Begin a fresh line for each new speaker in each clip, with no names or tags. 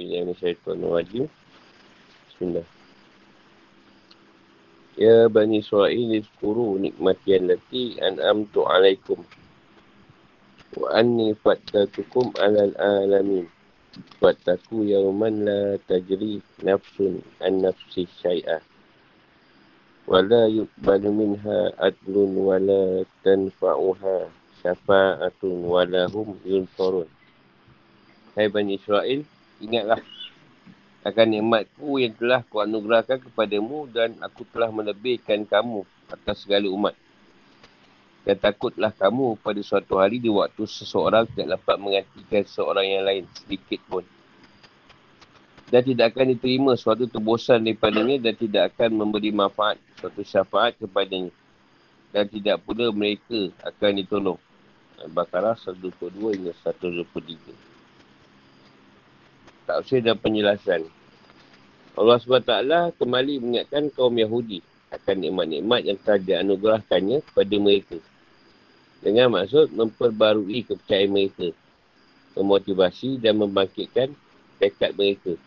Bismillahirrahmanirrahim. Bismillah. Ya Bani Israel iskuru nikmati allati an'amtu alaikum. Wa anni fattatukum alal alamin. Fattaku yawman la tajri nafsun an nafsi syai'ah. Wala yukbalu minha adlun wala tanfa'uha syafa'atun walahum yunfarun. Hai Bani Israel, ingatlah akan nikmatku yang telah ku anugerahkan kepadamu dan aku telah melebihkan kamu atas segala umat. Dan takutlah kamu pada suatu hari di waktu seseorang tidak dapat menggantikan seseorang yang lain sedikit pun. Dan tidak akan diterima suatu tebusan daripadanya dan tidak akan memberi manfaat suatu syafaat kepadanya. Dan tidak pula mereka akan ditolong. Al-Baqarah 122 hingga 123 tafsir dan penjelasan. Allah SWT kembali mengingatkan kaum Yahudi akan nikmat-nikmat yang telah dianugerahkannya kepada mereka. Dengan maksud memperbarui kepercayaan mereka. Memotivasi dan membangkitkan tekad mereka.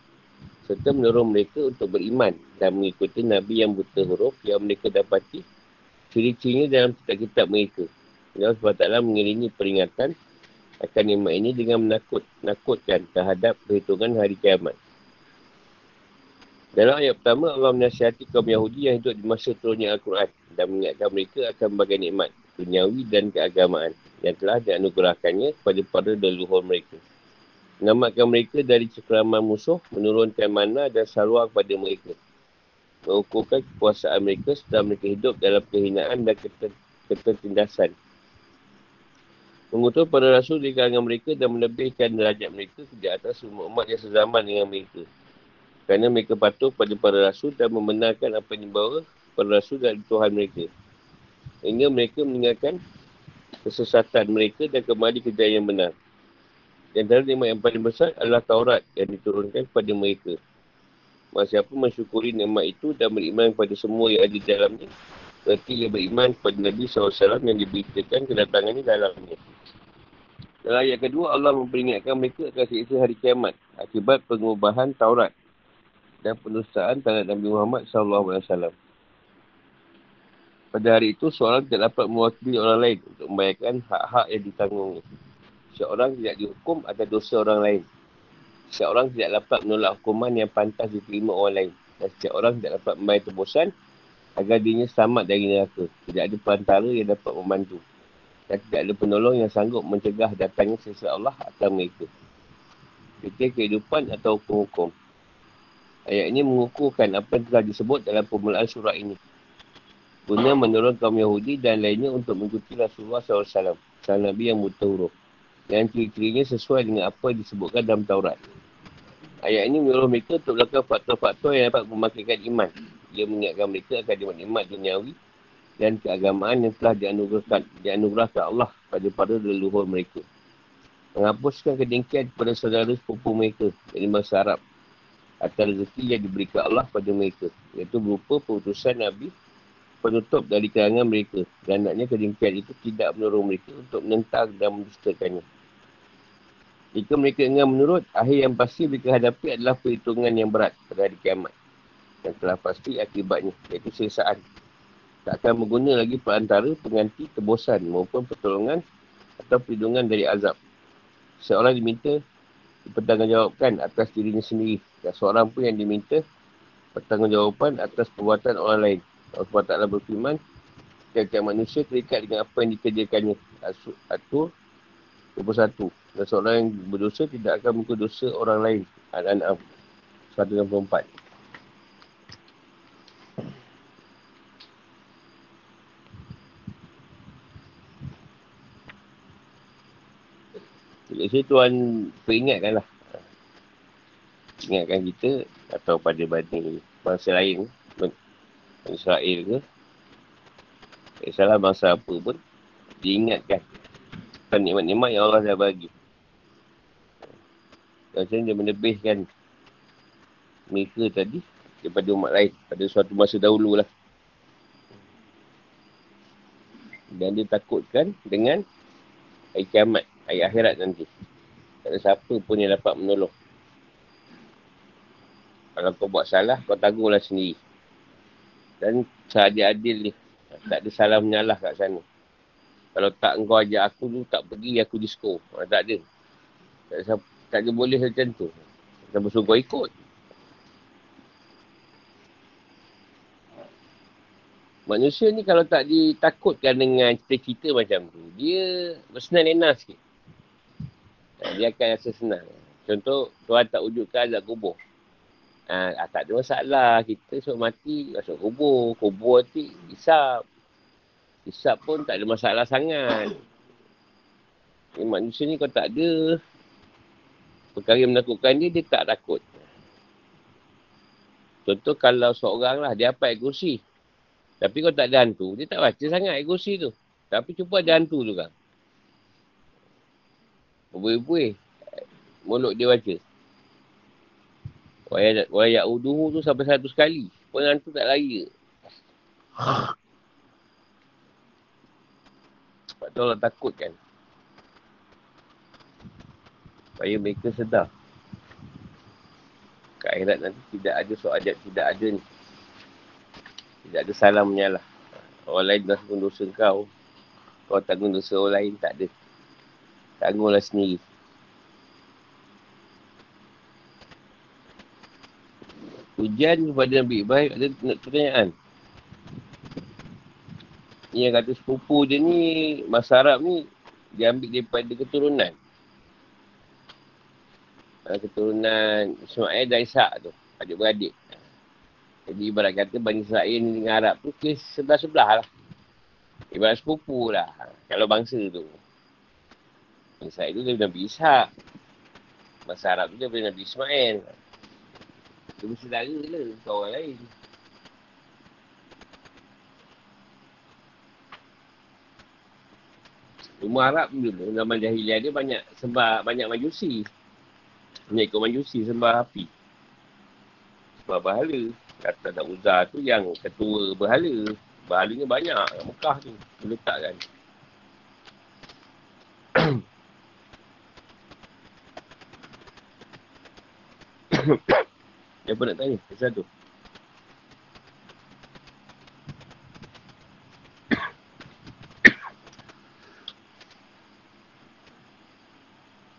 Serta mendorong mereka untuk beriman dan mengikuti Nabi yang buta huruf yang mereka dapati ciri-cirinya dalam kitab-kitab mereka. Allah SWT mengiringi peringatan akan nikmat ini dengan menakut, nakutkan terhadap perhitungan hari kiamat. Dalam ayat pertama, Allah menasihati kaum Yahudi yang hidup di masa turunnya Al-Quran dan mengingatkan mereka akan bagian nikmat, duniawi dan keagamaan yang telah dianugerahkannya kepada para leluhur mereka. Menamatkan mereka dari cekeraman musuh, menurunkan mana dan saluang kepada mereka. Mengukurkan kekuasaan mereka setelah mereka hidup dalam kehinaan dan ketertindasan mengutus para rasul di kalangan mereka dan melebihkan derajat mereka ke atas semua umat yang sezaman dengan mereka. Kerana mereka patuh pada para rasul dan membenarkan apa yang dibawa para rasul dari Tuhan mereka. Hingga mereka meninggalkan kesesatan mereka dan kembali ke jalan yang benar. Dan antara nikmat yang paling besar adalah Taurat yang diturunkan kepada mereka. Masa siapa mensyukuri nikmat itu dan beriman kepada semua yang ada di dalamnya, berarti ia beriman kepada Nabi SAW yang diberitakan kedatangannya dalamnya. Dalam ayat kedua, Allah memperingatkan mereka akan siksa hari kiamat akibat pengubahan Taurat dan penustaan terhadap Nabi Muhammad SAW. Pada hari itu, seorang tidak dapat mewakili orang lain untuk membayarkan hak-hak yang ditanggungnya. Seorang tidak dihukum atas dosa orang lain. Seorang tidak dapat menolak hukuman yang pantas diterima orang lain. Dan setiap orang tidak dapat membayar tebusan agar dirinya selamat dari neraka. Tidak ada perantara yang dapat membantu dan tidak ada penolong yang sanggup mencegah datangnya sisa Allah atas mereka. Fikir kehidupan atau hukum-hukum. Ayat ini mengukurkan apa yang telah disebut dalam permulaan surah ini. Guna menurun kaum Yahudi dan lainnya untuk mengikuti Rasulullah SAW. Salam Nabi yang buta huruf. Yang ciri-cirinya sesuai dengan apa yang disebutkan dalam Taurat. Ayat ini menyuruh mereka untuk melakukan faktor-faktor yang dapat memakikan iman. Ia mengingatkan mereka akan dimaknimat duniawi dan keagamaan yang telah dianugerahkan, dianugerahkan Allah pada para leluhur mereka. Menghapuskan kedengkian kepada saudara sepupu mereka dari masa Arab atas rezeki yang diberikan Allah pada mereka. Iaitu berupa perutusan Nabi penutup dari kalangan mereka. Dan naknya kedengkian itu tidak menurut mereka untuk menentang dan mendustakannya. Jika mereka ingin menurut, akhir yang pasti mereka hadapi adalah perhitungan yang berat pada hari kiamat. Yang telah pasti akibatnya, iaitu sesaan tak akan mengguna lagi perantara pengganti tebusan maupun pertolongan atau perlindungan dari azab. Seorang diminta dipertanggungjawabkan atas dirinya sendiri dan seorang pun yang diminta pertanggungjawaban atas perbuatan orang lain. Allah SWT berfirman, setiap manusia terikat dengan apa yang dikerjakannya. Atur 21. Dan seorang yang berdosa tidak akan mengikut dosa orang lain. Al-An'am 164. Kat situ Tuhan peringatkan lah. Ingatkan kita atau pada bani bangsa lain. Bangsa Israel ke. Tak salah bangsa apa pun. Diingatkan. Bukan nikmat-nikmat yang Allah dah bagi. Macam dia menebihkan mereka tadi daripada umat lain pada suatu masa dahulu lah. Dan dia takutkan dengan kiamat hari akhirat nanti. Tak ada siapa pun yang dapat menolong. Kalau kau buat salah, kau tanggunglah sendiri. Dan seadil-adil ni. Tak ada salah menyalah kat sana. Kalau tak kau ajak aku tu, tak pergi aku disko. Ha, tak ada. Tak ada, tak ada boleh macam tu. Siapa suruh kau ikut. Manusia ni kalau tak ditakutkan dengan cerita-cerita macam tu, dia bersenang lena sikit. Dia akan rasa senang. Contoh, Tuhan tak wujudkan azab kubur. Ha, ah, tak ada masalah. Kita suruh mati, masuk kubur. Kubur nanti isap. Isap pun tak ada masalah sangat. Ni manusia ni kalau tak ada perkara yang menakutkan dia, dia tak takut. Contoh kalau seorang lah, dia apa kursi. Tapi kalau tak ada hantu, dia tak baca sangat kursi tu. Tapi cuba ada hantu tu kan. Buih-buih. Mulut dia baca. Wayak, wayak uduhu tu sampai satu sekali. Pernah tu tak lari ke? Sebab tu Allah takut kan. Supaya mereka sedar. Kat akhirat nanti tidak ada soal ajak tidak ada ni. Tidak ada salam menyalah. Orang lain dah pun dosa kau. Kau tanggung dosa orang lain, tak ada. Tanggunglah sendiri. Ujian kepada Nabi Ibrahim ada pertanyaan. Yang kata sepupu dia ni, masa Arab ni, dia ambil daripada keturunan. Keturunan Ismail dan Ishak tu, adik-beradik. Jadi ibarat kata Bani Israel dengan Arab tu kes sebelah-sebelah lah. Ibarat sepupu lah. Kalau bangsa tu. Bani Israel tu dia Nabi Ishak. Masa Arab tu dia Nabi Ismail. Dia bersaudara lah ke orang lain. Rumah Arab dulu, zaman jahiliah dia banyak sembah, banyak majusi. Banyak ikut majusi, sembah api. Sembah bahala. Kata tak uzah tu yang ketua berhala. Bahalanya banyak Mekah tu. Dia letakkan. Siapa nak tanya? Pasal tu.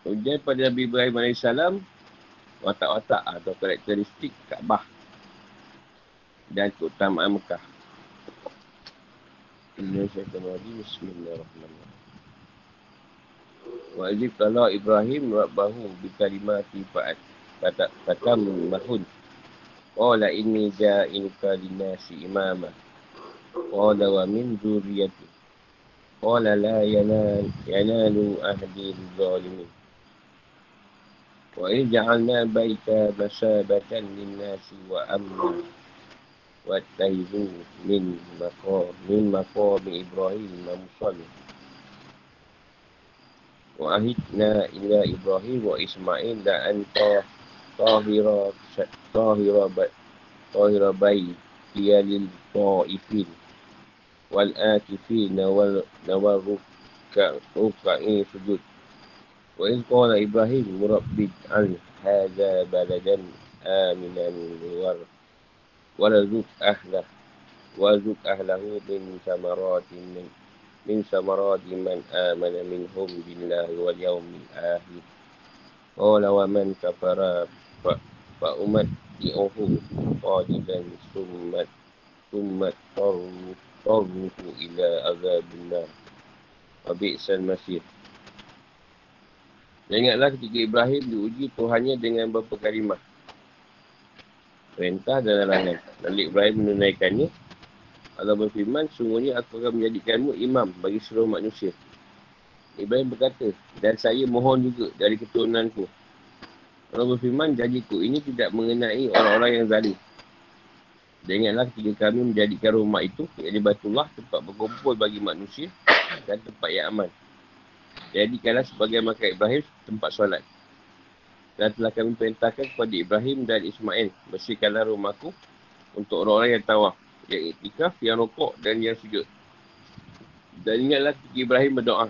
Kemudian pada Nabi Ibrahim AS, watak-watak atau karakteristik Kaabah dan keutamaan Mekah. Bismillahirrahmanirrahim. Wa azib tala Ibrahim rabbahu bi kalimati fa'at kata kata mahun Qala inni ja'iluka linasi imama. Qala wa min zuriyati. Qala la yanal, yanalu ahdi zalimin. Wa ija'alna baita masabatan linnasi wa amna. Wattahidu min maqam min maqam Ibrahim musalla. Wa ahidna ila طاهرة طاهرة طاهرة هي للطائفين والآكفين والركع سجود. وإذ قال إبراهيم رب اجعل هذا بلدا آمنا ورزق أهله ورزق أهله من ثمرات من من ثمرات من آمن منهم بالله واليوم الآخر. قال ومن كفر min samaratin min min samarati man amana minhum billahi wal yawmil akhir Qala wa man kafara fa fa umat di'uhu qadilan summat summat taru taru ila azabina wa bi'sal masir dan ingatlah ketika Ibrahim diuji Tuhannya dengan beberapa kalimah. Perintah dan larangan. Lalu Ibrahim menunaikannya. Allah berfirman sungguhnya aku akan menjadikanmu imam bagi seluruh manusia. Ibrahim berkata dan saya mohon juga dari keturunanku Allah berfirman, janjiku ini tidak mengenai orang-orang yang zalim. Dan ingatlah ketika kami menjadikan rumah itu, iaitu Batullah, tempat berkumpul bagi manusia dan tempat yang aman. Jadikanlah sebagai makan Ibrahim, tempat solat. Dan telah kami perintahkan kepada Ibrahim dan Ismail, bersihkanlah rumahku untuk orang-orang yang tawaf, yang iktikaf, yang rokok dan yang sujud. Dan ingatlah ketika Ibrahim berdoa,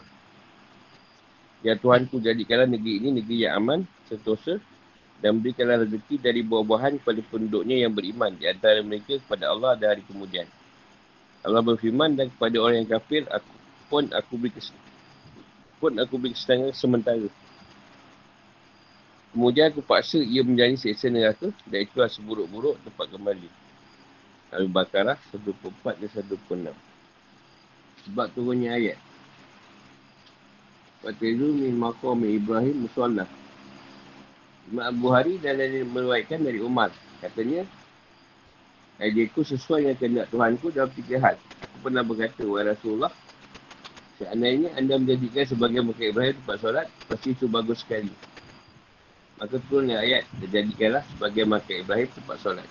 Ya Tuhan ku jadikanlah negeri ini negeri yang aman, sentosa dan berikanlah rezeki dari buah-buahan kepada penduduknya yang beriman di antara mereka kepada Allah dan hari kemudian. Allah berfirman dan kepada orang yang kafir aku pun aku beri kesenangan pun aku beri kesenangan sementara. Kemudian aku paksa ia menjadi seksa neraka dan itulah seburuk-buruk tempat kembali. Al-Baqarah 124 dan 126. Sebab turunnya ayat. Fatizu min maqam Ibrahim musallah. Imam Abu Hari dan ada meruatkan dari Umar. Katanya, Ideaku sesuai dengan kehendak Tuhanku dalam tiga hal. Aku pernah berkata, Wahai Rasulullah, seandainya anda menjadikan sebagai Muka Ibrahim tempat solat, pasti itu bagus sekali. Maka turunnya ayat, terjadikanlah sebagai Muka Ibrahim tempat solat.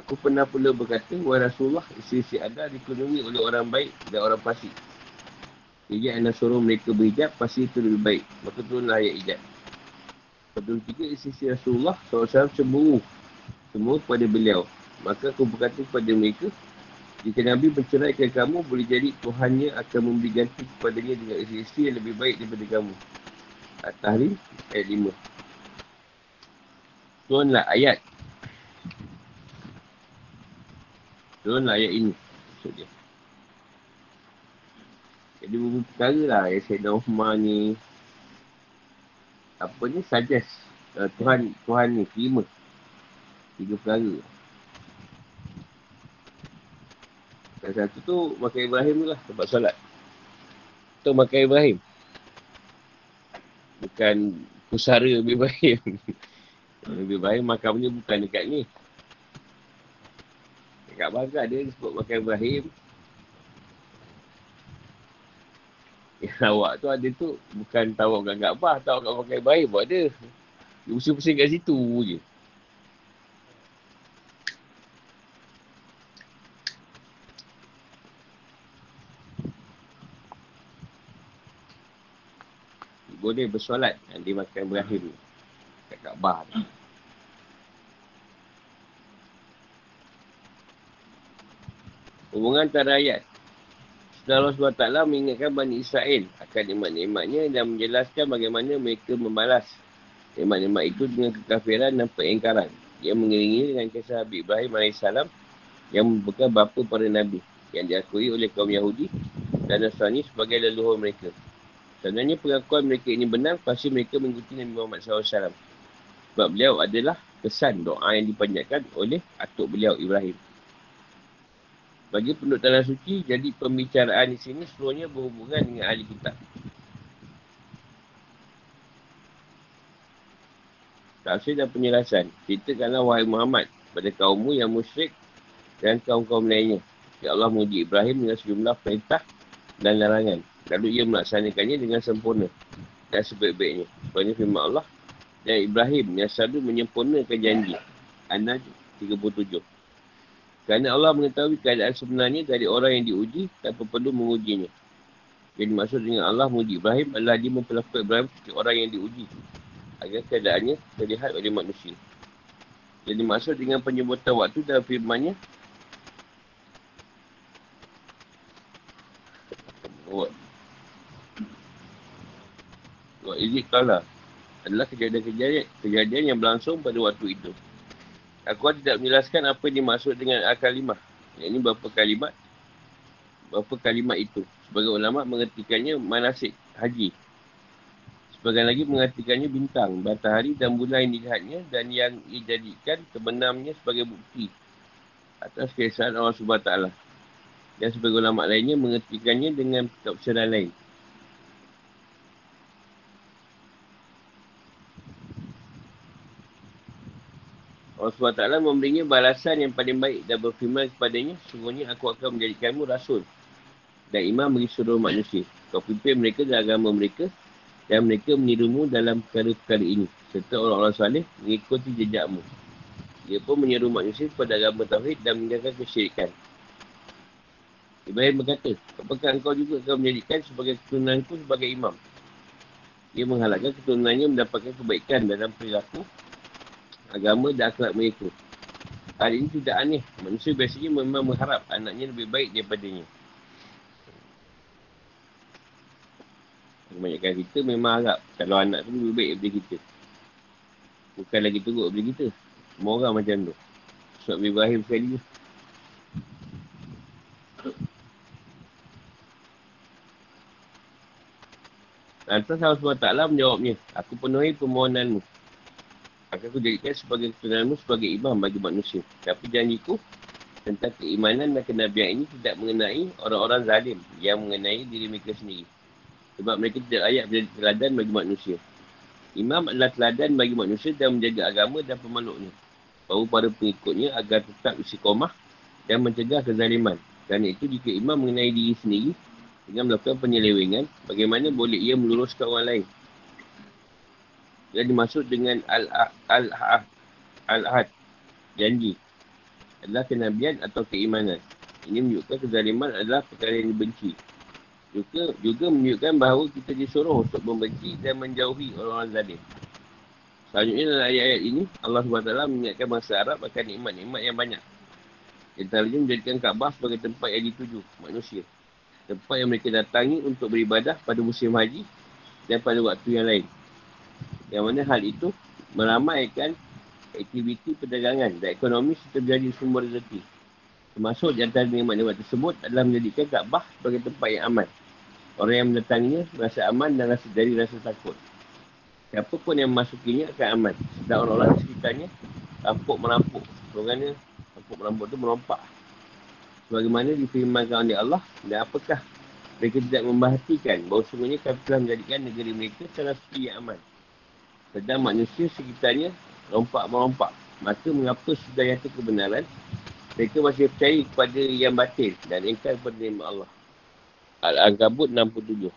Aku pernah pula berkata, Wahai Rasulullah, isi-isi anda dipenuhi oleh orang baik dan orang fasik. Jadi anda suruh mereka berhijab, pasti itu lebih baik. Maka turunlah ayat hijab. Pada tiga isi Rasulullah SAW cemburu semua kepada beliau. Maka aku berkata kepada mereka, jika Nabi menceraikan kamu, boleh jadi Tuhannya akan memberi ganti kepadanya dengan isi-isi yang lebih baik daripada kamu. At-Tahrim ayat 5. Turunlah ayat. Turunlah ayat ini. Maksud dia. Jadi perkara lah yang Sayyidina Uthman ni apa ni suggest uh, Tuhan Tuhan ni terima. Tiga perkara. Dan satu tu makan Ibrahim tu lah tempat solat. Tu makan Ibrahim. Bukan pusara Ibrahim. Nabi Ibrahim makamnya bukan dekat ni. Dekat Baga dia sebut makan Ibrahim Yang awak tu ada tu bukan tawak kat Kaabah, tawak kat pakai baik buat dia. Dia pusing-pusing kat situ je. Boleh bersolat di makan Ibrahim kat Kaabah tu. Hubungan antara ayat Allah SWT mengingatkan Bani Israel akan nikmat-nikmatnya dan menjelaskan bagaimana mereka membalas nikmat-nikmat itu dengan kekafiran dan pengingkaran. Ia mengiringi dengan kisah Habib Ibrahim AS yang merupakan bapa para Nabi yang diakui oleh kaum Yahudi dan Nasrani sebagai leluhur mereka. Sebenarnya pengakuan mereka ini benar pasti mereka mengikuti Nabi Muhammad SAW. Sebab beliau adalah kesan doa yang dipanjatkan oleh atuk beliau Ibrahim. Bagi penduduk tanah suci, jadi pembicaraan di sini seluruhnya berhubungan dengan ahli kitab. Tafsir dan penjelasan. Ceritakanlah wahai Muhammad pada kaummu yang musyrik dan kaum-kaum lainnya. Ya Allah menguji Ibrahim dengan sejumlah perintah dan larangan. Lalu ia melaksanakannya dengan sempurna dan sebaik-baiknya. Sebenarnya firman Allah dan Ibrahim yang selalu menyempurnakan janji. Anak 37. Kerana Allah mengetahui keadaan sebenarnya dari orang yang diuji tanpa perlu mengujinya. Jadi maksud dengan Allah menguji Ibrahim adalah dia memperlakukan Ibrahim seperti orang yang diuji. Agar keadaannya terlihat oleh manusia. Jadi maksud dengan penyebutan waktu dalam firmannya. It kalah? Adalah kejadian-kejadian kejadian yang berlangsung pada waktu itu. Aku tidak menjelaskan apa yang dimaksud dengan al-kalimah. Yang ini berapa kalimat. Berapa kalimat itu. Sebagai ulama mengertikannya manasik haji. Sebagian lagi mengertikannya bintang, matahari dan bulan yang dilihatnya dan yang dijadikan kebenamnya sebagai bukti atas keesaan Allah SWT. Dan sebagai ulama lainnya mengertikannya dengan tafsiran lain. Allah SWT memberinya balasan yang paling baik dan berfirman kepadanya, sungguhnya aku akan menjadikanmu rasul dan imam bagi seluruh manusia. Kau pimpin mereka dalam agama mereka dan mereka menirumu dalam perkara-perkara ini. Serta orang-orang salih mengikuti jejakmu. Dia pun menyeru manusia kepada agama Tauhid dan meninggalkan kesyirikan. Ibrahim berkata, apakah engkau juga akan menjadikan sebagai keturunanku sebagai imam? Ia menghalakkan keturunannya mendapatkan kebaikan dalam perilaku agama dan akhlak mereka. Hal ini tidak aneh. Manusia biasanya memang mengharap anaknya lebih baik daripadanya. Kebanyakan kita memang harap kalau anak tu lebih baik daripada kita. Bukan lagi teruk daripada kita. Semua orang macam tu. Sebab Ibrahim sekali je. Lantas Allah SWT menjawabnya, Aku penuhi permohonanmu. Maka aku jadikan sebagai ketenanganmu sebagai imam bagi manusia. Tapi janjiku tentang keimanan dan kenabian ini tidak mengenai orang-orang zalim yang mengenai diri mereka sendiri. Sebab mereka tidak layak menjadi teladan bagi manusia. Imam adalah teladan bagi manusia dan menjaga agama dan pemeluknya. Bahawa para pengikutnya agar tetap isi komah dan mencegah kezaliman. Kerana itu jika imam mengenai diri sendiri, dengan melakukan penyelewengan, bagaimana boleh ia meluruskan orang lain? Yang dimaksud dengan al-ahad, al janji, adalah kenabian atau keimanan. Ini menunjukkan kezaliman adalah perkara yang dibenci. Juga, juga menunjukkan bahawa kita disuruh untuk membenci dan menjauhi orang-orang zalim. Selanjutnya dalam ayat-ayat ini, Allah SWT mengingatkan masa Arab akan nikmat-nikmat yang banyak. Terakhir menjadikan Kaabah sebagai tempat yang dituju manusia tempat yang mereka datangi untuk beribadah pada musim haji dan pada waktu yang lain. Yang mana hal itu meramaikan aktiviti perdagangan dan ekonomi serta menjadi sumber rezeki. Termasuk di antara nikmat-nikmat tersebut adalah menjadikan Kaabah sebagai tempat yang aman. Orang yang mendatanginya merasa aman dan rasa dari rasa takut. Siapa pun yang memasukinya akan aman. Sedang orang-orang sekitarnya rampuk merampuk. Sebenarnya rampuk merampuk itu merompak Bagaimana difirmankan oleh Allah dan apakah mereka tidak memperhatikan bahawa semuanya kami telah menjadikan negeri mereka secara suci yang aman. Sedang manusia sekitarnya rompak-merompak. Maka mengapa sudah nyata kebenaran, mereka masih percaya kepada yang batil dan ingkar kepada nikmat Allah. Al-Ankabut 67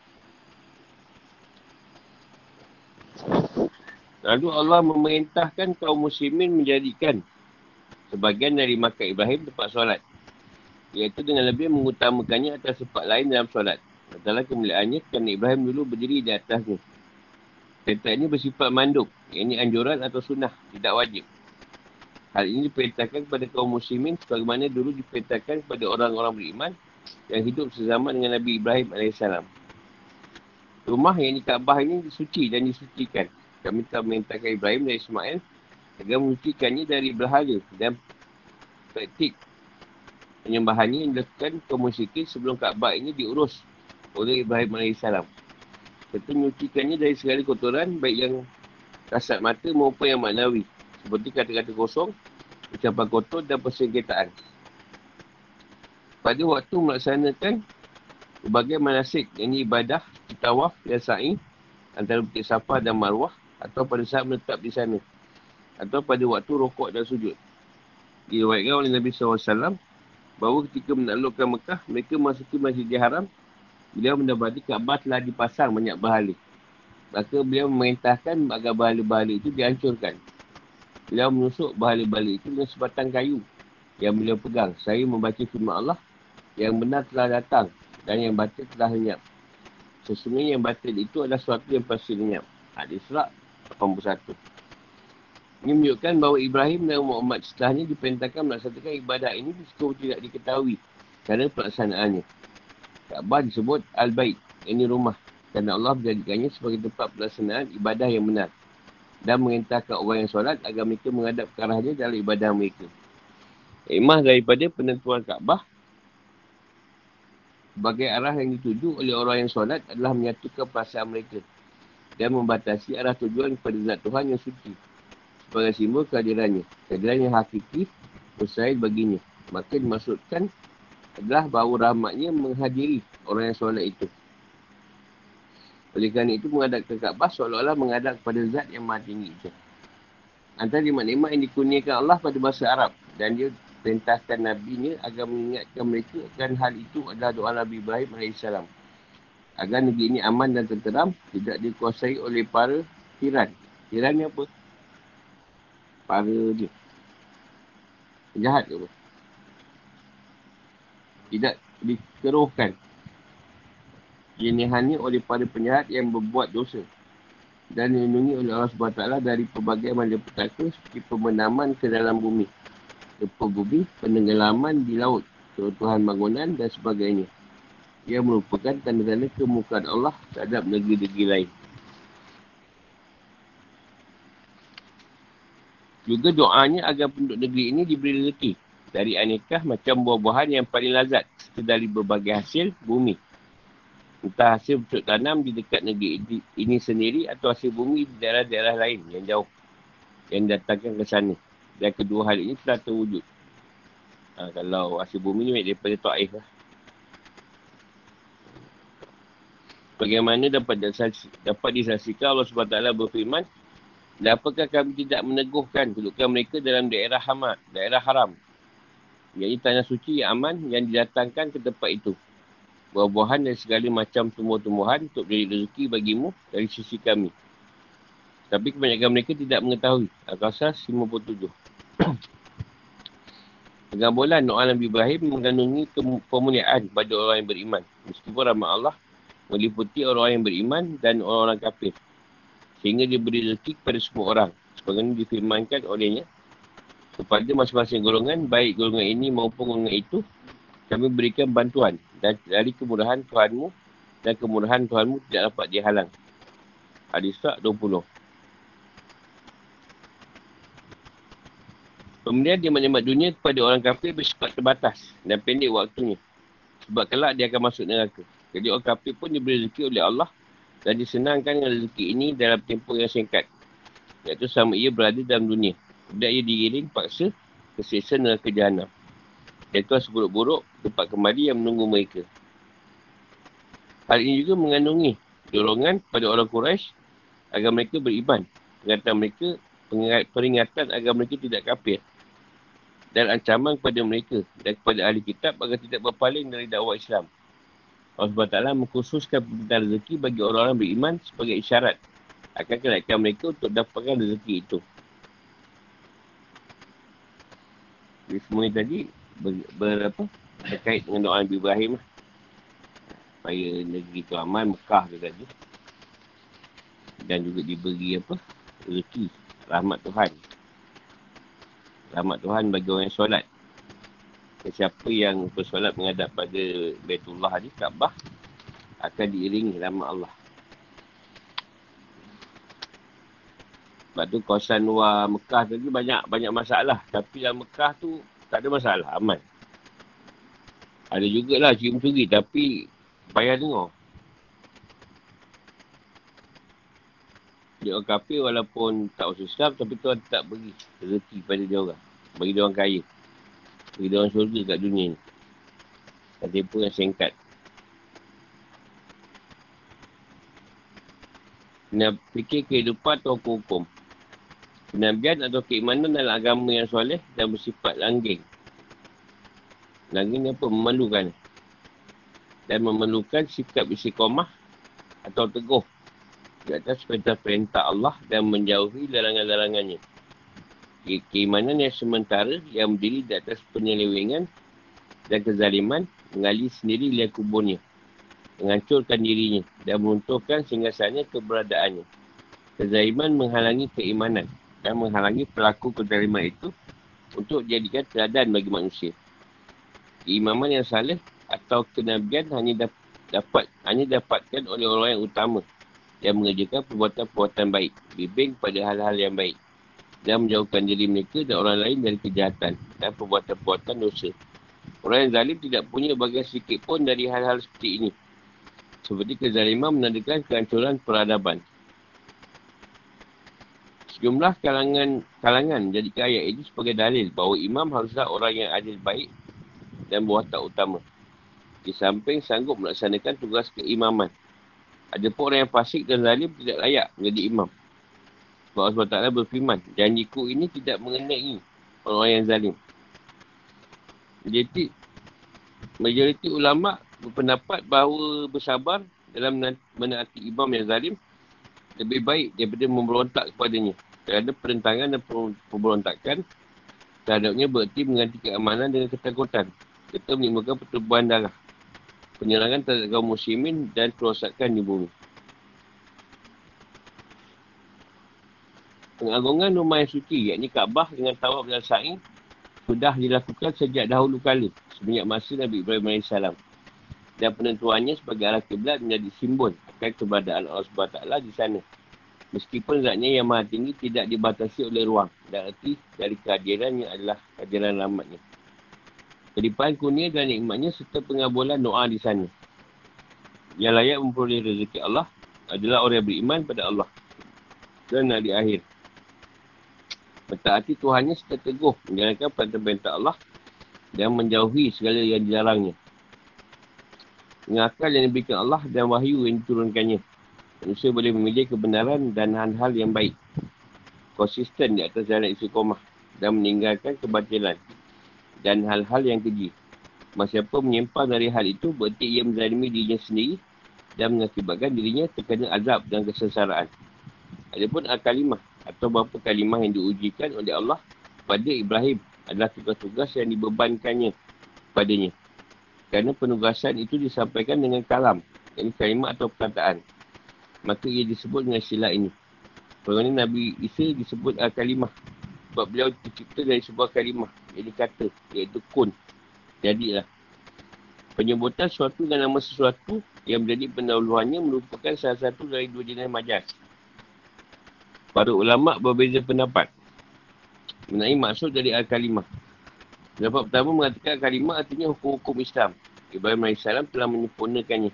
Lalu Allah memerintahkan kaum muslimin menjadikan sebagian dari makam Ibrahim tempat solat iaitu dengan lebih mengutamakannya atas tempat lain dalam solat. Adalah kemuliaannya kerana Ibrahim dulu berdiri di atasnya. Perintah ini bersifat manduk, ini anjuran atau sunnah, tidak wajib. Hal ini diperintahkan kepada kaum muslimin sebagaimana dulu diperintahkan kepada orang-orang beriman yang hidup sezaman dengan Nabi Ibrahim AS. Rumah yang di Kaabah ini disuci dan disucikan. Kami telah memerintahkan Ibrahim dan Ismail agar menyucikannya dari berhala dan praktik penyembahannya yang dilakukan kaum musyrikin sebelum Kaabah ini diurus oleh Ibrahim AS. Serta menyucikannya dari segala kotoran baik yang kasat mata maupun yang maknawi. Seperti kata-kata kosong, ucapan kotor dan persengketaan. Pada waktu melaksanakan berbagai manasik yang ibadah, tawaf dan sa'i antara Bukit Safa dan Marwah atau pada saat menetap di sana atau pada waktu rokok dan sujud. Diriwayatkan oleh Nabi SAW bahawa ketika menaklukkan Mekah, mereka masuki Masjidil Haram, beliau mendapati Kaabah telah dipasang banyak bahala. Maka beliau memerintahkan agar bahala-bahala itu dihancurkan. Beliau menusuk bahala-bahala itu dengan sebatang kayu yang beliau pegang. Saya membaca firman Allah yang benar telah datang dan yang batil telah lenyap. Sesungguhnya yang batil itu adalah sesuatu yang pasti lenyap. Hadis Surat 81. Ini menunjukkan bahawa Ibrahim dan Muhammad setelahnya diperintahkan melaksanakan ibadah ini meskipun tidak diketahui cara pelaksanaannya. Kaabah disebut Al-Bait, ini rumah. Kerana Allah menjadikannya sebagai tempat pelaksanaan ibadah yang benar. Dan mengintarkan orang yang solat agar mereka menghadap ke arahnya dalam ibadah mereka. Imah daripada penentuan Kaabah sebagai arah yang dituju oleh orang yang solat adalah menyatukan perasaan mereka dan membatasi arah tujuan kepada zat Tuhan yang suci sebagai simbol kehadirannya. Kehadiran yang hakiki mustahil baginya. Maka dimaksudkan adalah bahawa rahmatnya menghadiri orang yang solat itu. Oleh kerana itu menghadap ke Kaabah seolah-olah menghadap kepada zat yang maha tinggi itu. Antara nikmat-nikmat yang dikurniakan Allah pada bahasa Arab. Dan dia perintahkan Nabi-Nya agar mengingatkan mereka akan hal itu adalah doa Nabi Ibrahim AS. Agar negeri ini aman dan tenteram, tidak dikuasai oleh para tiran. Tiran ni apa? para dia. Jahat ke apa? Tidak dikeruhkan. Jenihannya oleh para penjahat yang berbuat dosa. Dan dilindungi oleh Allah SWT dari pelbagai malapetaka seperti pemenaman ke dalam bumi. Lepas bumi, penenggelaman di laut, kerutuhan bangunan dan sebagainya. Ia merupakan tanda-tanda kemukaan Allah terhadap negeri-negeri lain. Juga doanya agar penduduk negeri ini diberi rezeki dari aneka macam buah-buahan yang paling lazat dari berbagai hasil bumi. Entah hasil untuk tanam di dekat negeri ini sendiri atau hasil bumi di daerah-daerah lain yang jauh yang datangkan ke sana. Dan kedua hal ini telah terwujud. Ha, kalau hasil bumi ni daripada Ta'if lah. Bagaimana dapat dapat disaksikan Allah SWT berfirman dan apakah kami tidak meneguhkan kedudukan mereka dalam daerah hamad, daerah haram. Iaitu tanah suci yang aman yang didatangkan ke tempat itu. Buah-buahan dan segala macam tumbuh-tumbuhan untuk menjadi rezeki bagimu dari sisi kami. Tapi kebanyakan mereka tidak mengetahui. Al-Qasas 57. Dengan bulan Noah Nabi Ibrahim mengandungi pemuliaan pada orang yang beriman. Meskipun rahmat Allah meliputi orang-orang yang beriman dan orang-orang kafir sehingga dia beri rezeki kepada semua orang. Sebagaimana difirmankan olehnya kepada masing-masing golongan, baik golongan ini maupun golongan itu, kami berikan bantuan dan dari kemurahan Tuhanmu dan kemurahan Tuhanmu tidak dapat dihalang. Hadis 20. Kemudian dia menyebut dunia kepada orang kafir bersifat terbatas dan pendek waktunya. Sebab kelak dia akan masuk neraka. Jadi orang kafir pun diberi rezeki oleh Allah dan disenangkan dengan rezeki ini dalam tempoh yang singkat. Iaitu sama ia berada dalam dunia. Kemudian ia digiring paksa ke sesa neraka jahanam. Iaitu seburuk-buruk tempat kembali yang menunggu mereka. Hal ini juga mengandungi dorongan pada orang Quraisy agar mereka beriman. Peringatan mereka, peringatan agar mereka tidak kafir. Dan ancaman kepada mereka dan kepada ahli kitab agar tidak berpaling dari dakwah Islam. Allah SWT mengkhususkan permintaan rezeki bagi orang-orang beriman sebagai isyarat akan kenaikan mereka untuk dapatkan rezeki itu. Jadi semua ini tadi ber, ber, apa, berkait dengan doa Nabi Ibrahim lah. Supaya negeri itu aman, Mekah tu tadi. Dan juga diberi apa? Rezeki, rahmat Tuhan. Rahmat Tuhan bagi orang yang solat siapa yang bersolat menghadap pada Baitullah ni, Kaabah, akan diiringi nama Allah. Sebab tu kawasan luar Mekah tadi banyak banyak masalah. Tapi dalam Mekah tu tak ada masalah, aman. Ada jugalah cium curi tapi payah dengar. Dia orang kafir walaupun tak usul Islam tapi Tuhan tak beri rezeki pada dia orang. Bagi dia orang kaya. Bagi orang syurga kat dunia ni. Dan tempoh yang singkat. Kena fikir kehidupan atau hukum. Kenabian atau keimanan dalam agama yang soleh dan bersifat langgeng. Langgeng ni apa? Memerlukan. Dan memerlukan sikap istiqomah atau teguh di atas perintah-perintah Allah dan menjauhi larangan-larangannya ke- keimanan yang sementara yang berdiri di atas penyelewengan dan kezaliman mengali sendiri lihat kuburnya menghancurkan dirinya dan meruntuhkan singgasannya keberadaannya kezaliman menghalangi keimanan dan menghalangi pelaku kezaliman itu untuk jadikan teladan bagi manusia keimaman yang saleh atau kenabian hanya dapat hanya dapatkan oleh orang yang utama yang mengerjakan perbuatan-perbuatan baik bimbing pada hal-hal yang baik dan menjauhkan diri mereka dan orang lain dari kejahatan dan perbuatan-perbuatan dosa. Orang yang zalim tidak punya bagian sedikit pun dari hal-hal seperti ini. Seperti kezaliman menandakan kehancuran peradaban. Sejumlah kalangan kalangan jadi ayat ini sebagai dalil bahawa imam haruslah orang yang adil baik dan buah tak utama. Di samping sanggup melaksanakan tugas keimaman. Ada pun orang yang fasik dan zalim tidak layak menjadi imam. Sebab Allah SWT berfirman, janjiku ini tidak mengenai orang yang zalim. Jadi, majoriti ulama berpendapat bahawa bersabar dalam menaati imam yang zalim lebih baik daripada memberontak kepadanya. Kerana perentangan dan pemberontakan terhadapnya berarti mengganti keamanan dengan ketakutan. Kita menimbulkan pertubuhan darah. Penyerangan terhadap kaum muslimin dan kerosakan di bumi. pengagungan rumah yang suci, yakni Kaabah dengan tawaf dan sa'i, sudah dilakukan sejak dahulu kali, sebanyak masa Nabi Ibrahim AS. Dan penentuannya sebagai arah kiblat menjadi simbol akan keberadaan Allah SWT di sana. Meskipun zatnya yang maha tinggi tidak dibatasi oleh ruang dan erti dari kehadirannya adalah kehadiran rahmatnya. Kelimpahan kurnia dan nikmatnya serta pengabulan doa di sana. Yang layak memperoleh rezeki Allah adalah orang yang beriman pada Allah. Dan di akhir. Mentaati Tuhannya serta teguh menjalankan perintah-perintah Allah dan menjauhi segala yang dilarangnya. Dengan akal yang diberikan Allah dan wahyu yang diturunkannya. Manusia boleh memilih kebenaran dan hal-hal yang baik. Konsisten di atas jalan istiqomah dan meninggalkan kebatilan dan hal-hal yang keji. Siapa menyimpang dari hal itu, berarti ia menzalimi dirinya sendiri dan mengakibatkan dirinya terkena azab dan kesesaraan. Adapun al-kalimah atau beberapa kalimah yang diujikan oleh Allah pada Ibrahim adalah tugas-tugas yang dibebankannya padanya. Kerana penugasan itu disampaikan dengan kalam, ini kalimah atau perkataan. Maka ia disebut dengan sila ini. Kerana Nabi Isa disebut al-kalimah. Sebab beliau tercipta dari sebuah kalimah. Jadi kata, iaitu kun. Jadilah. Penyebutan sesuatu dengan nama sesuatu yang menjadi pendahuluannya merupakan salah satu dari dua jenis majas. Para ulama berbeza pendapat mengenai maksud dari Al-Kalimah. Pendapat pertama mengatakan Al-Kalimah artinya hukum-hukum Islam. Ibrahim AS telah menyempurnakannya.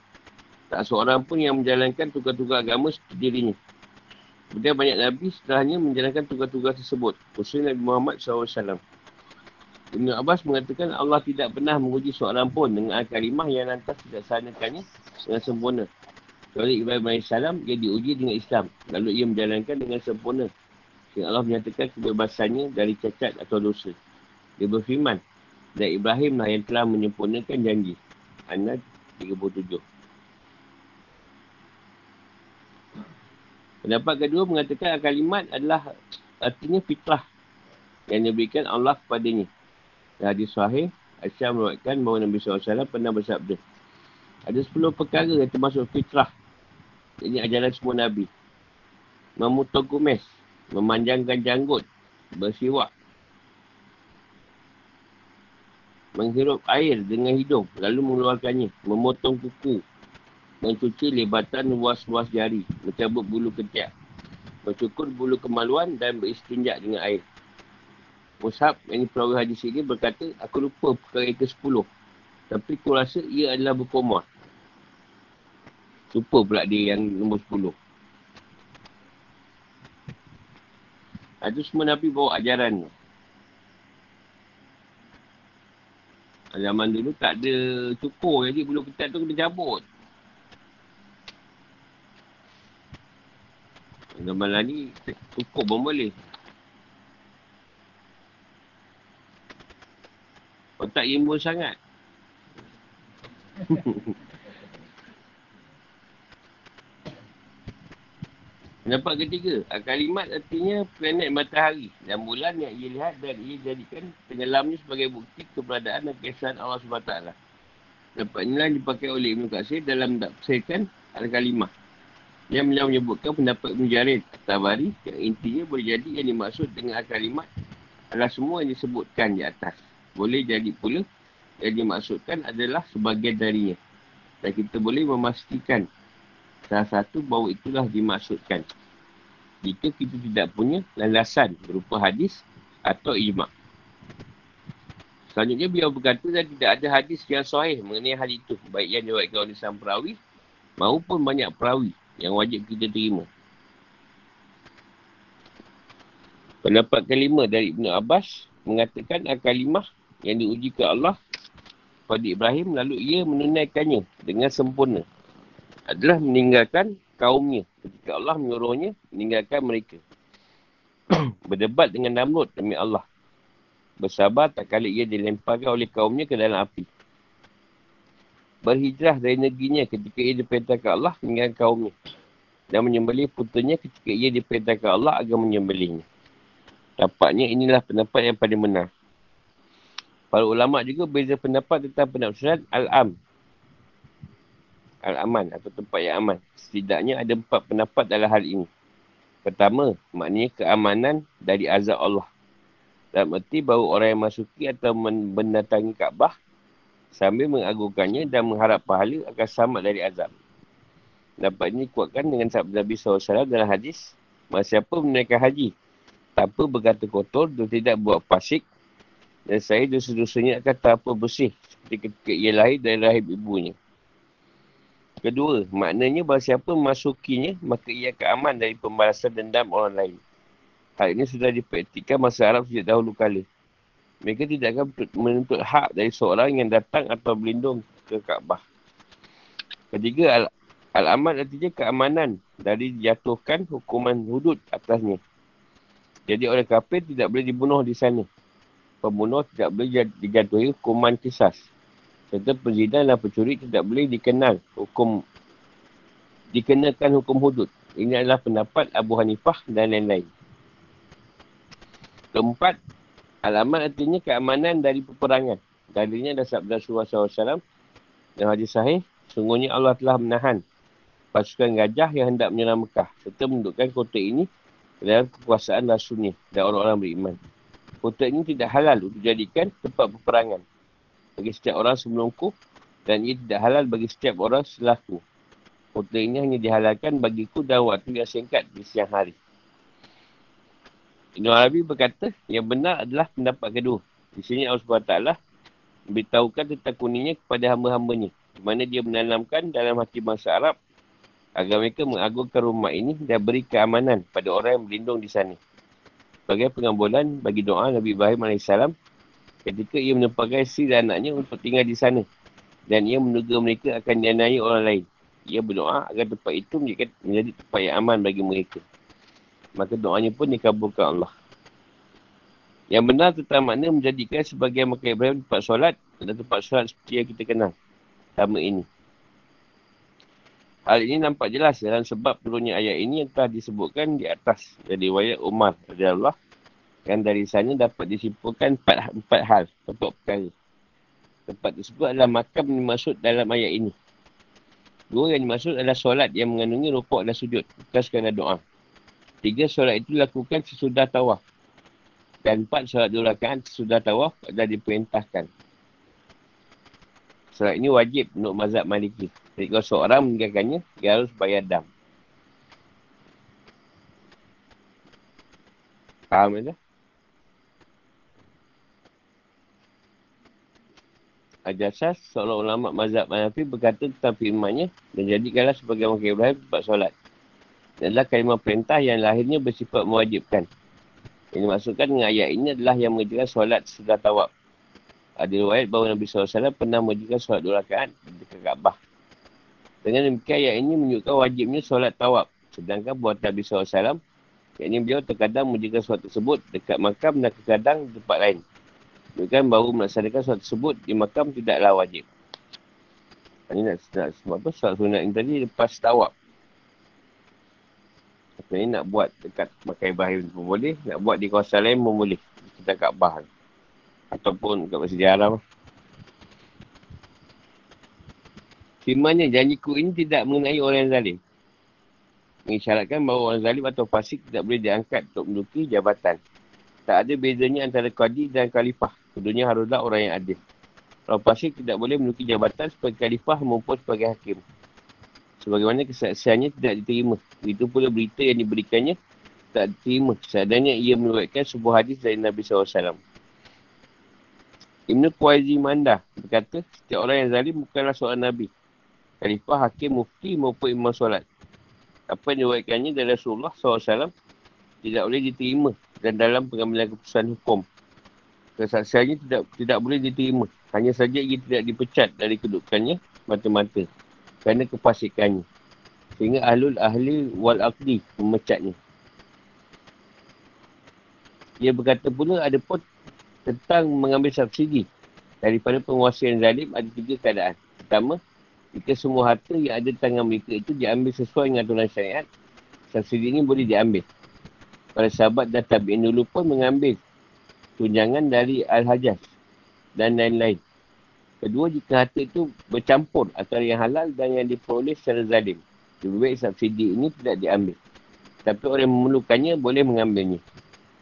Tak seorang pun yang menjalankan tugas-tugas agama seperti dirinya. Kemudian banyak Nabi setelahnya menjalankan tugas-tugas tersebut. Khususnya Nabi Muhammad SAW. Ibn Abbas mengatakan Allah tidak pernah menguji seorang pun dengan Al-Kalimah yang lantas tidak sanakannya dengan sempurna. Kecuali Ibrahim AS, ia diuji dengan Islam. Lalu ia menjalankan dengan sempurna. Sehingga Allah menyatakan kebebasannya dari cacat atau dosa. Dia berfirman. Dan Ibrahim lah yang telah menyempurnakan janji. Anad 37. Pendapat kedua mengatakan kalimat adalah artinya fitrah yang diberikan Allah kepadanya. Dan hadis sahih, Aisyah meruatkan bahawa Nabi SAW pernah bersabda. Ada 10 perkara yang termasuk fitrah. Ini ajaran semua Nabi. Memutong kumis, memanjangkan janggut, bersiwak, menghirup air dengan hidung, lalu mengeluarkannya, memotong kuku, mencuci lebatan luas-luas jari, mencabut bulu ketiak, mencukur bulu kemaluan dan beristinjak dengan air. Mushab yang diperawi hadis ini berkata, aku lupa perkara ke-10. Tapi aku rasa ia adalah berkomah. Lupa pula dia yang nombor 10. Itu semua Nabi bawa ajaran ni. Zaman dulu tak ada cukur jadi bulu ketat tu kena cabut. Zaman lah ni cukur pun boleh. Otak imbun sangat. Pendapat ketiga, kalimat artinya planet matahari dan bulan yang ia lihat dan ia jadikan penyelamnya sebagai bukti keberadaan dan kesan Allah SWT. Pendapat inilah dipakai oleh Ibn Qasir dalam tafsirkan al-kalimah. Yang beliau menyebutkan pendapat Ibn Jarid Tabari yang intinya boleh jadi yang dimaksud dengan al-kalimat adalah semua yang disebutkan di atas. Boleh jadi pula yang dimaksudkan adalah sebagian darinya. Dan kita boleh memastikan salah satu bahawa itulah dimaksudkan. Jika kita tidak punya landasan berupa hadis atau ijma'. Selanjutnya beliau berkata dan tidak ada hadis yang sahih mengenai hal itu. Baik yang diwakilkan oleh sang perawi maupun banyak perawi yang wajib kita terima. Pendapat kelima dari Ibn Abbas mengatakan al-kalimah yang diuji ke Allah pada Ibrahim lalu ia menunaikannya dengan sempurna adalah meninggalkan kaumnya ketika Allah menyuruhnya meninggalkan mereka. Berdebat dengan Namrud demi Allah. Bersabar tak kali ia dilemparkan oleh kaumnya ke dalam api. Berhijrah dari negerinya ketika ia diperintahkan Allah meninggalkan kaumnya. Dan menyembelih putranya ketika ia diperintahkan Allah agar menyembelihnya. Tampaknya inilah pendapat yang paling benar. Para ulama juga beza pendapat tentang penafsiran Al-Am Al-Aman atau tempat yang aman. Setidaknya ada empat pendapat dalam hal ini. Pertama, maknanya keamanan dari azab Allah. Dalam erti bahawa orang yang masuki atau mendatangi Kaabah sambil mengagungkannya dan mengharap pahala akan selamat dari azab. Dapat ini kuatkan dengan sabda Nabi SAW dalam hadis, Masa siapa menaikkan haji tanpa berkata kotor dan tidak buat pasik dan saya dosa-dosanya akan tanpa bersih ketika ia lahir dari rahim ibunya. Kedua, maknanya bahawa siapa memasukinya, maka ia akan aman dari pembalasan dendam orang lain. Hal ini sudah dipraktikkan masa Arab sejak dahulu kala. Mereka tidak akan menuntut hak dari seorang yang datang atau berlindung ke Kaabah. Ketiga, al- Al-Aman artinya keamanan dari dijatuhkan hukuman hudud atasnya. Jadi orang kafir tidak boleh dibunuh di sana. Pembunuh tidak boleh dijatuhi hukuman kisas. Serta penzina dan pencuri tidak boleh dikenal hukum dikenakan hukum hudud. Ini adalah pendapat Abu Hanifah dan lain-lain. Keempat, alamat artinya keamanan dari peperangan. Darinya adalah sabda Rasulullah SAW dan hadis sahih. Sungguhnya Allah telah menahan pasukan gajah yang hendak menyerang Mekah serta menundukkan kota ini dalam kekuasaan rasulnya dan orang-orang beriman. Kota ini tidak halal untuk dijadikan tempat peperangan bagi setiap orang sebelumku dan ia tidak halal bagi setiap orang selaku. Kota ini hanya dihalalkan bagiku dalam waktu yang singkat di siang hari. Ibn Arabi berkata, yang benar adalah pendapat kedua. Di sini Allah SWT beritahukan tentang kuningnya kepada hamba-hambanya. Di mana dia menanamkan dalam hati bangsa Arab agar mereka mengagungkan rumah ini dan beri keamanan pada orang yang berlindung di sana. Sebagai pengambulan bagi doa Nabi Ibrahim AS ketika ia menempatkan isteri dan anaknya untuk tinggal di sana. Dan ia menduga mereka akan dianai orang lain. Ia berdoa agar tempat itu menjadi tempat yang aman bagi mereka. Maka doanya pun dikabulkan Allah. Yang benar tentang makna menjadikan sebagai makam Ibrahim tempat solat dan tempat solat seperti yang kita kenal. Sama ini. Hal ini nampak jelas dalam sebab turunnya ayat ini yang telah disebutkan di atas dari riwayat Umar Allah yang dari sana dapat disimpulkan empat, empat hal untuk perkara. Tempat tersebut adalah makam yang dimaksud dalam ayat ini. Dua yang dimaksud adalah solat yang mengandungi rupuk dan sujud, bukan sekadar doa. Tiga, solat itu dilakukan sesudah tawaf. Dan empat, solat dua rakaat sesudah tawaf adalah diperintahkan. Solat ini wajib untuk mazhab maliki. Jadi kalau seorang meninggalkannya, dia harus bayar dam. Faham tak? Ajasas, seorang ulama mazhab Hanafi berkata tentang firmannya dan jadikanlah sebagai Maka Ibrahim tempat solat. Adalah kalimah perintah yang lahirnya bersifat mewajibkan. Yang dimaksudkan dengan ayat ini adalah yang mengerjakan solat sudah tawab. Ada riwayat bahawa Nabi SAW pernah mengerjakan solat dua rakaat di Kaabah. Dengan demikian ayat ini menunjukkan wajibnya solat tawab. Sedangkan buat Nabi SAW, yakni beliau terkadang menjaga solat tersebut dekat makam dan terkadang di tempat lain. Menunjukkan bahawa melaksanakan solat tersebut di makam tidaklah wajib. Ini nak, nak sebab apa solat sunat ini tadi lepas tawab. Maksudnya nak buat dekat makai Ibrahim pun boleh, nak buat di kawasan lain pun boleh. Kita kat bahan. Ataupun kat Masjid Haram. Firmannya janjiku ini tidak mengenai orang yang zalim. Mengisyaratkan bahawa orang zalim atau fasik tidak boleh diangkat untuk menduduki jabatan. Tak ada bezanya antara qadi dan khalifah. Keduanya haruslah orang yang adil. Orang fasik tidak boleh menduduki jabatan sebagai khalifah maupun sebagai hakim. Sebagaimana kesaksiannya tidak diterima. Itu pula berita yang diberikannya tak diterima. Seadanya ia meluatkan sebuah hadis dari Nabi SAW. Ibn Quayzi Mandah berkata, setiap orang yang zalim bukanlah seorang Nabi khalifah, hakim, mufti maupun imam solat. Apa yang diwakilkannya dari Rasulullah SAW tidak boleh diterima dan dalam pengambilan keputusan hukum. Kesaksiannya tidak tidak boleh diterima. Hanya saja ia tidak dipecat dari kedudukannya mata-mata kerana kepasikannya. Sehingga ahlul ahli wal aqdi memecatnya. Ia berkata pula ada pun tentang mengambil subsidi daripada penguasa yang zalim ada tiga keadaan. Pertama, jika semua harta yang ada tangan mereka itu diambil sesuai dengan aturan syariat, subsidi ini boleh diambil. Para sahabat dan tabi'in dulu pun mengambil tunjangan dari Al-Hajjaz dan lain-lain. Kedua, jika harta itu bercampur antara yang halal dan yang diperoleh secara zalim. Baik subsidi ini tidak diambil. Tapi orang yang memerlukannya boleh mengambilnya.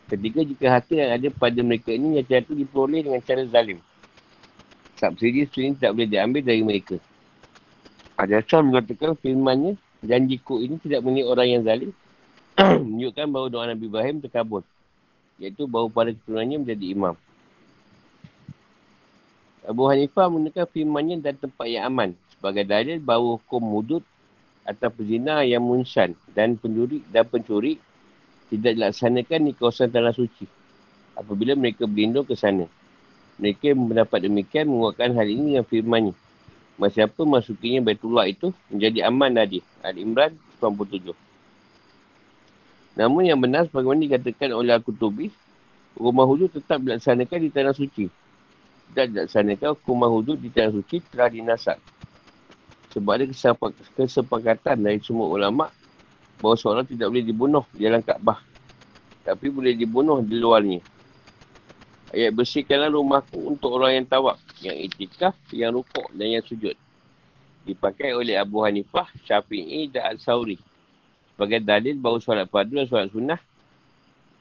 Ketiga, jika harta yang ada pada mereka ini yang itu diperoleh dengan cara zalim. Subsidi ini tidak boleh diambil dari mereka. Al-Jasar mengatakan firmannya, janjiku ini tidak mengenai orang yang zalim. menunjukkan bahawa doa Nabi Ibrahim terkabul. Iaitu bahawa para keturunannya menjadi imam. Abu Hanifah menggunakan firmannya dan tempat yang aman. Sebagai dalil bahawa hukum hudud atau pezina yang munsan dan pencuri dan pencuri tidak dilaksanakan di kawasan tanah suci. Apabila mereka berlindung ke sana. Mereka mendapat demikian menguatkan hal ini dengan firmannya. Masa apa masukinya Baitullah itu menjadi aman tadi. Al-Imran 97. Namun yang benar sebagaimana dikatakan oleh Al-Qutubi, rumah hudud tetap dilaksanakan di tanah suci. Tidak dilaksanakan rumah hudud di tanah suci telah dinasak. Sebab ada kesepakatan dari semua ulama bahawa seorang tidak boleh dibunuh di dalam Kaabah. Tapi boleh dibunuh di luarnya. Ayat bersihkanlah rumahku untuk orang yang tawak, yang itikaf, yang rukuk dan yang sujud. Dipakai oleh Abu Hanifah, Syafi'i dan Al-Sawri sebagai dalil bahawa solat fardu dan solat sunnah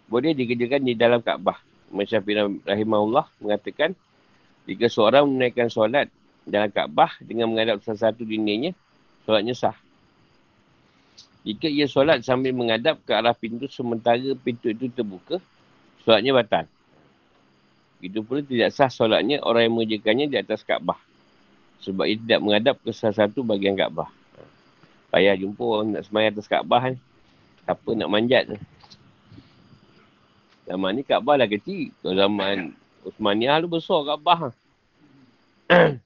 boleh dikerjakan di dalam Kaabah. Masyafi'i rahimahullah mengatakan jika seorang menaikkan solat dalam Kaabah dengan menghadap salah satu dindingnya, solatnya sah. Jika ia solat sambil menghadap ke arah pintu sementara pintu itu terbuka, solatnya batal. Itu pula tidak sah solatnya orang yang mengerjakannya di atas Kaabah. Sebab ia tidak menghadap ke salah satu bagian Kaabah. Payah jumpa orang nak semayang atas Kaabah ni. Apa nak manjat ni. Zaman ni Kaabah dah kecil. Kalau zaman Uthmaniyah tu besar Kaabah.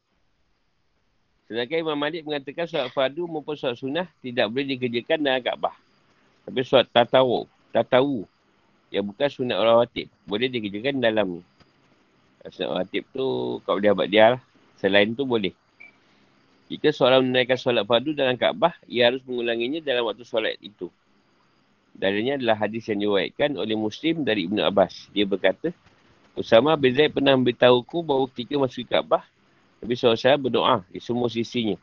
Sedangkan Imam Malik mengatakan solat fardu maupun solat sunnah tidak boleh dikerjakan dalam Kaabah. Tapi solat tatawu, tatawu yang bukan sunat orang watib boleh dikerjakan dalam ni. Sunat orang watib tu kau boleh abad dia lah. Selain tu boleh. Jika seorang menaikkan solat fardu dalam Kaabah, ia harus mengulanginya dalam waktu solat itu. Dalilnya adalah hadis yang diwaikan oleh Muslim dari Ibn Abbas. Dia berkata, Usama bin Zaid pernah memberitahuku bahawa ketika masuk Kaabah, Nabi SAW berdoa di semua sisinya.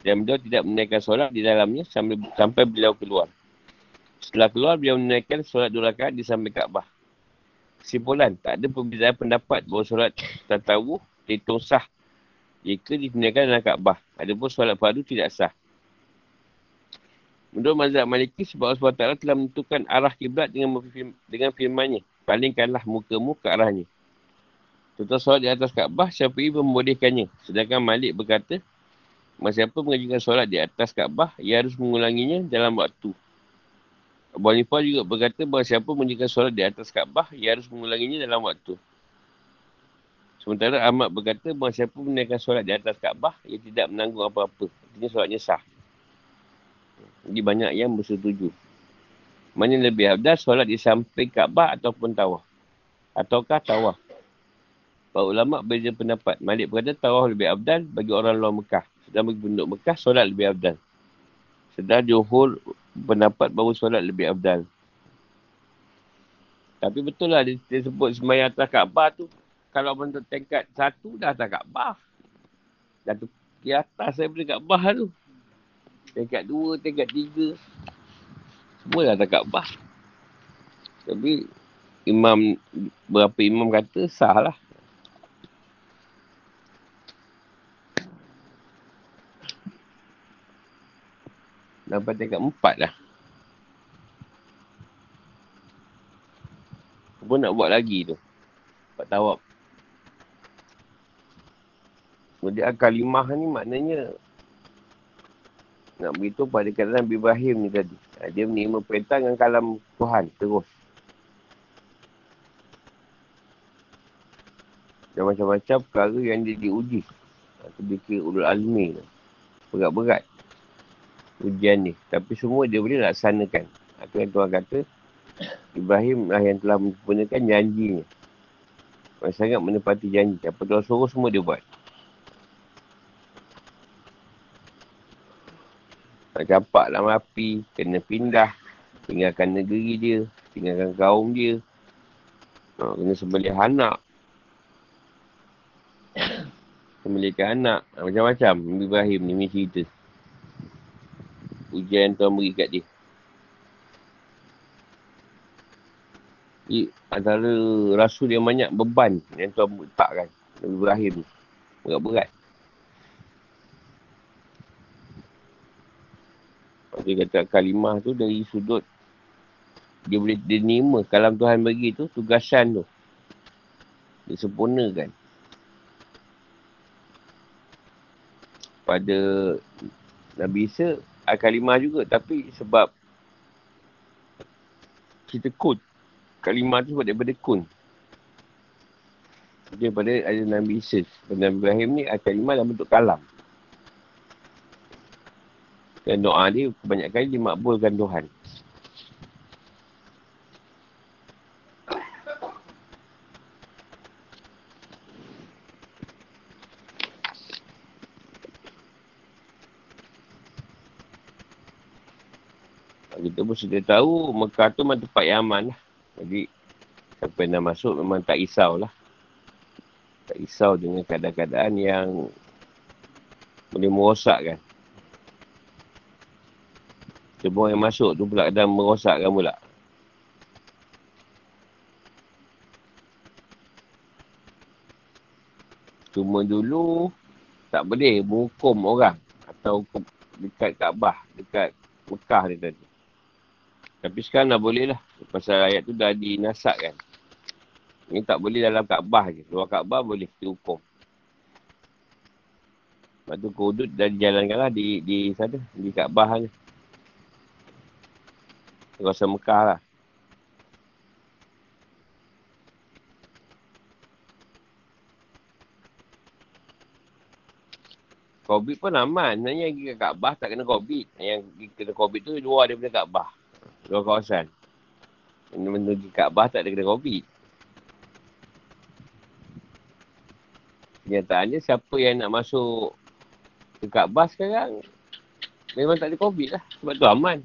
Dan beliau tidak menaikkan solat di dalamnya sampai, sampai beliau keluar. Setelah keluar, beliau menaikkan solat dua rakaat di samping Kaabah. Kesimpulan, tak ada perbezaan pendapat bahawa solat tatawu dihitung sah jika ditunaikan dalam Kaabah. Adapun solat fardu tidak sah. Menurut mazhab Maliki sebab Allah SWT telah menentukan arah kiblat dengan dengan firman-Nya. Palingkanlah mukamu ke arahnya. Tentang solat di atas Kaabah, Syafi'i membolehkannya. Sedangkan Malik berkata, Masa siapa mengajukan solat di atas Kaabah, ia harus mengulanginya dalam waktu. Abu Hanifah juga berkata bahawa siapa menjaga solat di atas Kaabah, ia harus mengulanginya dalam waktu. Sementara Ahmad berkata bahawa siapa menaikkan solat di atas Kaabah, ia tidak menanggung apa-apa. Artinya solatnya sah. Jadi banyak yang bersetuju. Mana lebih abdas solat di samping Kaabah ataupun tawah. Ataukah tawah. Para ulama berbeza pendapat. Malik berkata tawah lebih abdal bagi orang luar Mekah. Sedang bagi penduduk Mekah, solat lebih abdal. Sedang johor pendapat bahawa solat lebih abdal. Tapi betul lah dia, dia sebut semayang atas Kaabah tu kalau bentuk tingkat satu dah tak Kaabah. Dah tu di atas saya boleh Kaabah tu. Tingkat dua, tingkat tiga. Semua dah tak Kaabah. Tapi imam, berapa imam kata sah lah. Sampai tingkat empat dah. Apa nak buat lagi tu? Empat tawab. Kemudian kalimah ni maknanya nak beritahu pada keadaan Ibrahim ni tadi. Ha, dia menerima perintah dengan kalam Tuhan terus. Dan macam-macam perkara yang dia diuji. Itu bikin ulul almi tu. Berat-berat. Ujian ni. Tapi semua dia boleh laksanakan. Itu yang Tuhan kata. Ibrahim lah yang telah menyempurnakan janjinya. Masih sangat menepati janji. Apa Tuhan suruh semua dia buat. Nak campak dalam api, kena pindah, tinggalkan negeri dia, tinggalkan kaum dia. Ha, kena sembelih anak. Sembelihkan anak. Ha, macam-macam. Nabi Ibrahim ni, ni cerita. Ujian Tuhan beri kat dia. Jadi, antara rasul yang banyak beban yang Tuhan letakkan. Nabi Ibrahim ni. Berat-berat. Dia kata kalimah tu dari sudut Dia boleh diterima kalam Tuhan bagi tu, tugasan tu. Disempurnakan. Pada Nabi Isa, kalimah juga. Tapi sebab kita kun. Kalimah tu sebab daripada kun. Daripada ada Nabi Isa. Nabi Ibrahim ni, kalimah dalam bentuk kalam. Dan doa dia kebanyakan dimakbulkan Tuhan. Kita pun sudah tahu Mekah tu memang tempat yang aman lah. Jadi siapa yang nak masuk memang tak risau lah. Tak risau dengan keadaan-keadaan yang boleh merosakkan. Semua yang masuk tu pula kadang merosakkan pula. Cuma dulu tak boleh menghukum orang atau hukum dekat Kaabah, dekat Mekah ni tadi. Tapi sekarang dah boleh lah. Pasal ayat tu dah dinasakkan. Ini tak boleh dalam Kaabah je. Luar Kaabah boleh dihukum. Lepas tu kudut dah dijalankan lah di, di sana, di Kaabah ni. Kawasan Mekah lah. Covid pun aman. Sebenarnya yang pergi ke Kaabah tak kena Covid. Yang kena Covid tu luar daripada Kaabah. Luar kawasan. Yang menuju Kaabah tak ada kena Covid. Kenyataannya siapa yang nak masuk ke Kaabah sekarang memang tak ada Covid lah. Sebab tu aman.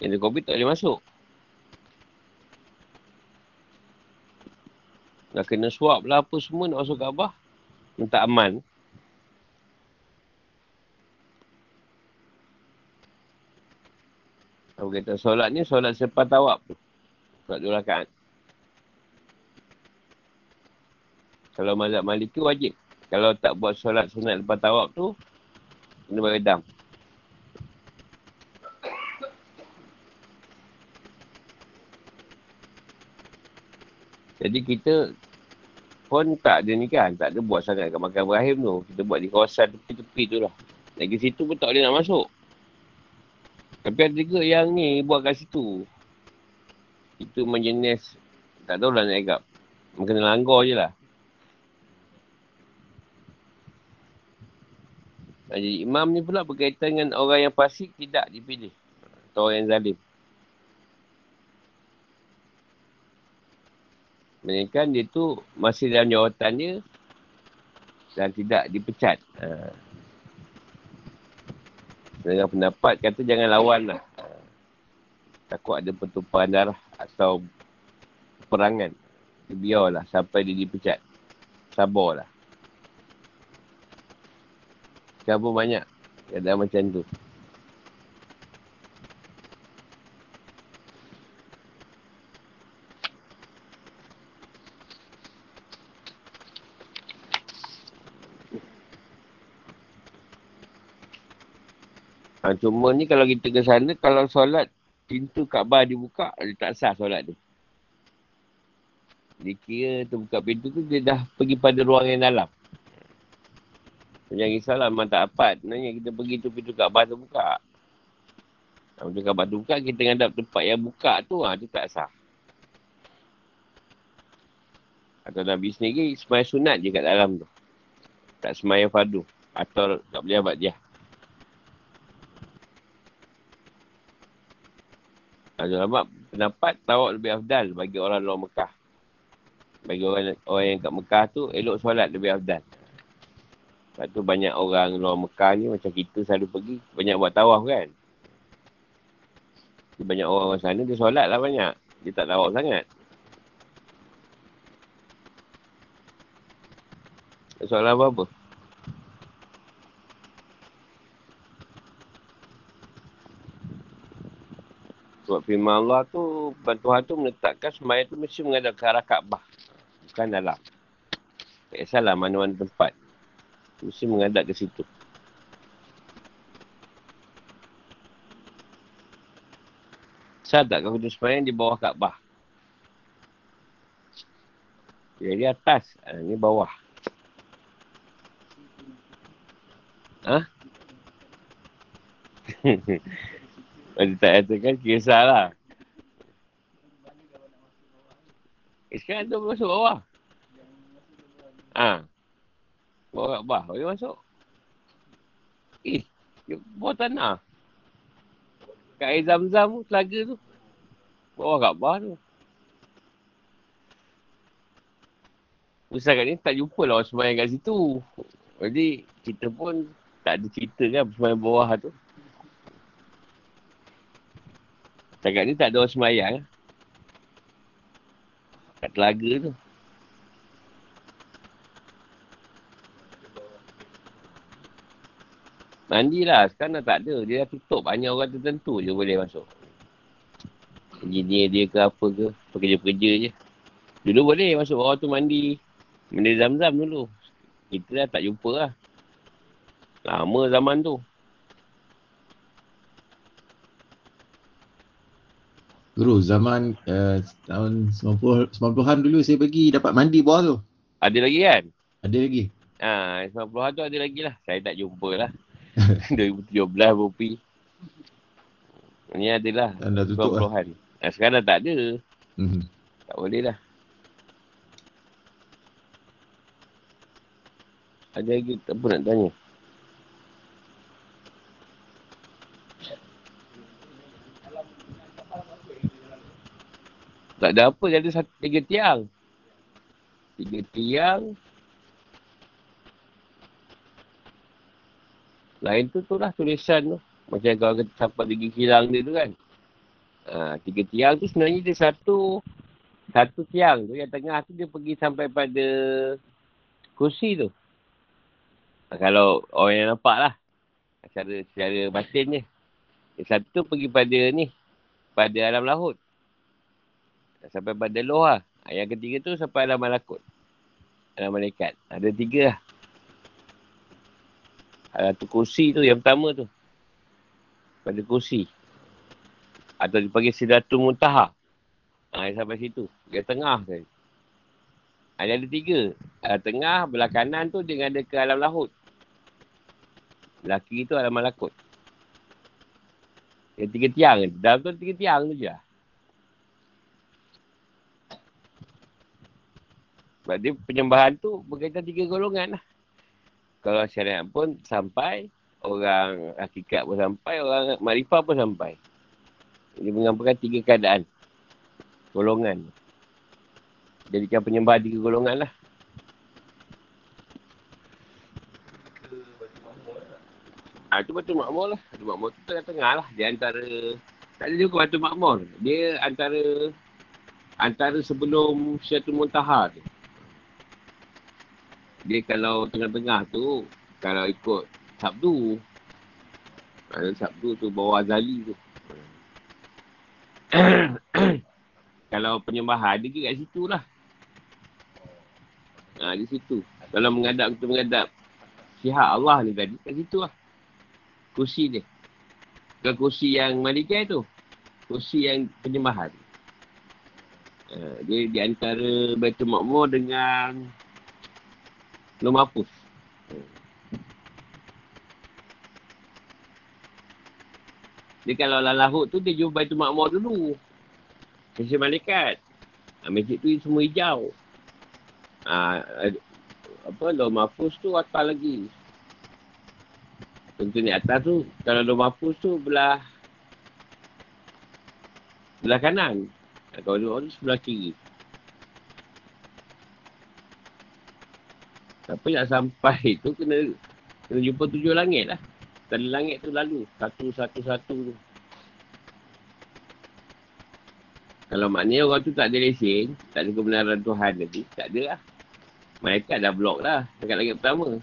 Yang ada COVID tak boleh masuk. Nak kena swab lah apa semua nak masuk Kaabah. Tak aman. Apa kata solat ni solat selepas tawab. Solat dua rakaat. Kalau mazhab maliki wajib. Kalau tak buat solat sunat lepas tawab tu, kena beredam. Jadi kita pun tak ada ni kan. Tak ada buat sangat kat makan Ibrahim tu. Kita buat di kawasan tepi-tepi tu lah. Lagi situ pun tak boleh nak masuk. Tapi ada juga yang ni buat kat situ. Itu menjenis. Tak tahu lah nak agak. Kena langgar je lah. Jadi imam ni pula berkaitan dengan orang yang fasik tidak dipilih. Atau orang yang zalim. Melainkan dia tu masih dalam jawatan dia dan tidak dipecat. Ha. Dengan pendapat kata jangan lawan lah. Ha. Takut ada pertumpahan darah atau perangan. Biarlah sampai dia dipecat. Sabarlah. Sekarang banyak. Ada macam tu. Ha, cuma ni kalau kita ke sana, kalau solat pintu Kaabah dibuka, dia tak sah solat tu. Dia kira tu buka pintu tu, dia dah pergi pada ruang yang dalam. Jangan risaulah, memang tak dapat. Sebenarnya kita pergi tu pintu Kaabah tu buka. Ha, pintu Kaabah tu buka, kita ngadap tempat yang buka tu, ha, tu tak sah. Atau Nabi sendiri, semaya sunat je kat dalam tu. Tak semaya fardu. Atau tak boleh abad dia. Ada lama pendapat tawak lebih afdal bagi orang luar Mekah. Bagi orang orang yang kat Mekah tu elok solat lebih afdal. Sebab tu banyak orang luar Mekah ni macam kita selalu pergi banyak buat tawaf kan. Banyak orang orang sana dia solat lah banyak. Dia tak tawaf sangat. Soalan apa-apa? Sebab firman Allah tu, Tuhan tu menetapkan semayang tu mesti menghadap ke arah Kaabah. Bukan dalam. Tak kisahlah mana-mana tempat. Mesti menghadap ke situ. Sah tak kalau kita semayang di bawah Kaabah? Jadi atas. Ha, ni bawah. Ha? Macam tak katakan kisah lah. Eh, sekarang tu masuk bawah. Ha. Bawah Kaabah. Boleh masuk. Eh, bawah tanah. Kat air zam-zam tu, telaga tu. Bawah Kaabah tu. Usah kat ni tak jumpa lah orang semayang kat situ. Jadi kita pun tak ada cerita kan semayang bawah tu. Setakat ni tak ada orang semayang. Kat telaga tu. Mandi lah. Sekarang dah tak ada. Dia dah tutup. Banyak orang tertentu je boleh masuk. Engineer dia ke apa ke. Pekerja-pekerja je. Dulu boleh masuk bawah tu mandi. Mandi zam-zam dulu. Kita dah tak jumpa lah. Lama zaman tu.
Guru, zaman uh, tahun 90, 90-an dulu saya pergi dapat mandi bawah tu.
Ada lagi kan?
Ada lagi.
Ha, 90-an tu ada lagi lah. Saya tak jumpa lah. 2017 Bopi. Ni adalah
Dah tutup lah.
90-an. Nah, sekarang dah tak ada.
Mhm.
Tak boleh dah. Ada lagi apa nak tanya? Tak ada apa, dia ada satu, tiga tiang. Tiga tiang. Lain tu tu lah tulisan tu. Macam kalau kita sampai tinggi kilang dia tu kan. Ha, tiga tiang tu sebenarnya dia satu satu tiang tu yang tengah tu dia pergi sampai pada kursi tu. Ha, kalau orang yang nampak lah. Secara, secara batin je. Yang satu tu pergi pada ni. Pada alam laut. Sampai pada loh lah. Ha, Yang ketiga tu sampai alam malakut. Alam malaikat. Ada tiga lah. Ada tu kursi tu yang pertama tu. Pada kursi. Atau dipanggil Sidratul Muntaha. Ha, yang sampai situ. Yang tengah tu. Dia ada tiga. Ha, tengah, belah kanan tu dia ada ke alam laut. Belah kiri tu alam malakut. Yang tiga tiang. Dalam tu tiga tiang tu je lah. Sebab dia penyembahan tu berkaitan tiga golongan lah. Kalau syariat pun sampai, orang hakikat pun sampai, orang marifah pun sampai. Dia mengampilkan tiga keadaan. Golongan. Jadikan penyembahan tiga golongan lah. Ah tu batu makmur lah. Batu makmur tu tengah-tengah lah. Dia antara... Tak ada juga batu makmur. Dia antara... Antara sebelum Syatul Muntaha tu. Dia kalau tengah-tengah tu, kalau ikut Sabdu, ada Sabdu tu bawah Azali tu. kalau penyembahan, dia kat situ lah. Ha, di situ. Kalau mengadap, kita mengadap sihat Allah ni tadi, kat situ lah. Kursi dia. Bukan kursi yang malikai tu. Kursi yang penyembahan. Ha, dia di antara Baitul Makmur dengan Belum hapus. Dia kalau alam lahut tu dia jumpa Baitul Makmur dulu. Masjid Malaikat. Ha, masjid tu semua hijau. Ha, apa, Lom Mahfuz tu atas lagi. Tentu ni atas tu, kalau Lom Mahfuz tu belah belah kanan. Ha, kalau Lom tu sebelah kiri. Siapa nak sampai tu kena kena jumpa tujuh langit lah. Tali langit tu lalu. Satu, satu, satu tu. Kalau maknanya orang tu tak ada lesen, tak ada kebenaran Tuhan tadi, tak ada lah. Mereka dah blok lah dekat langit pertama.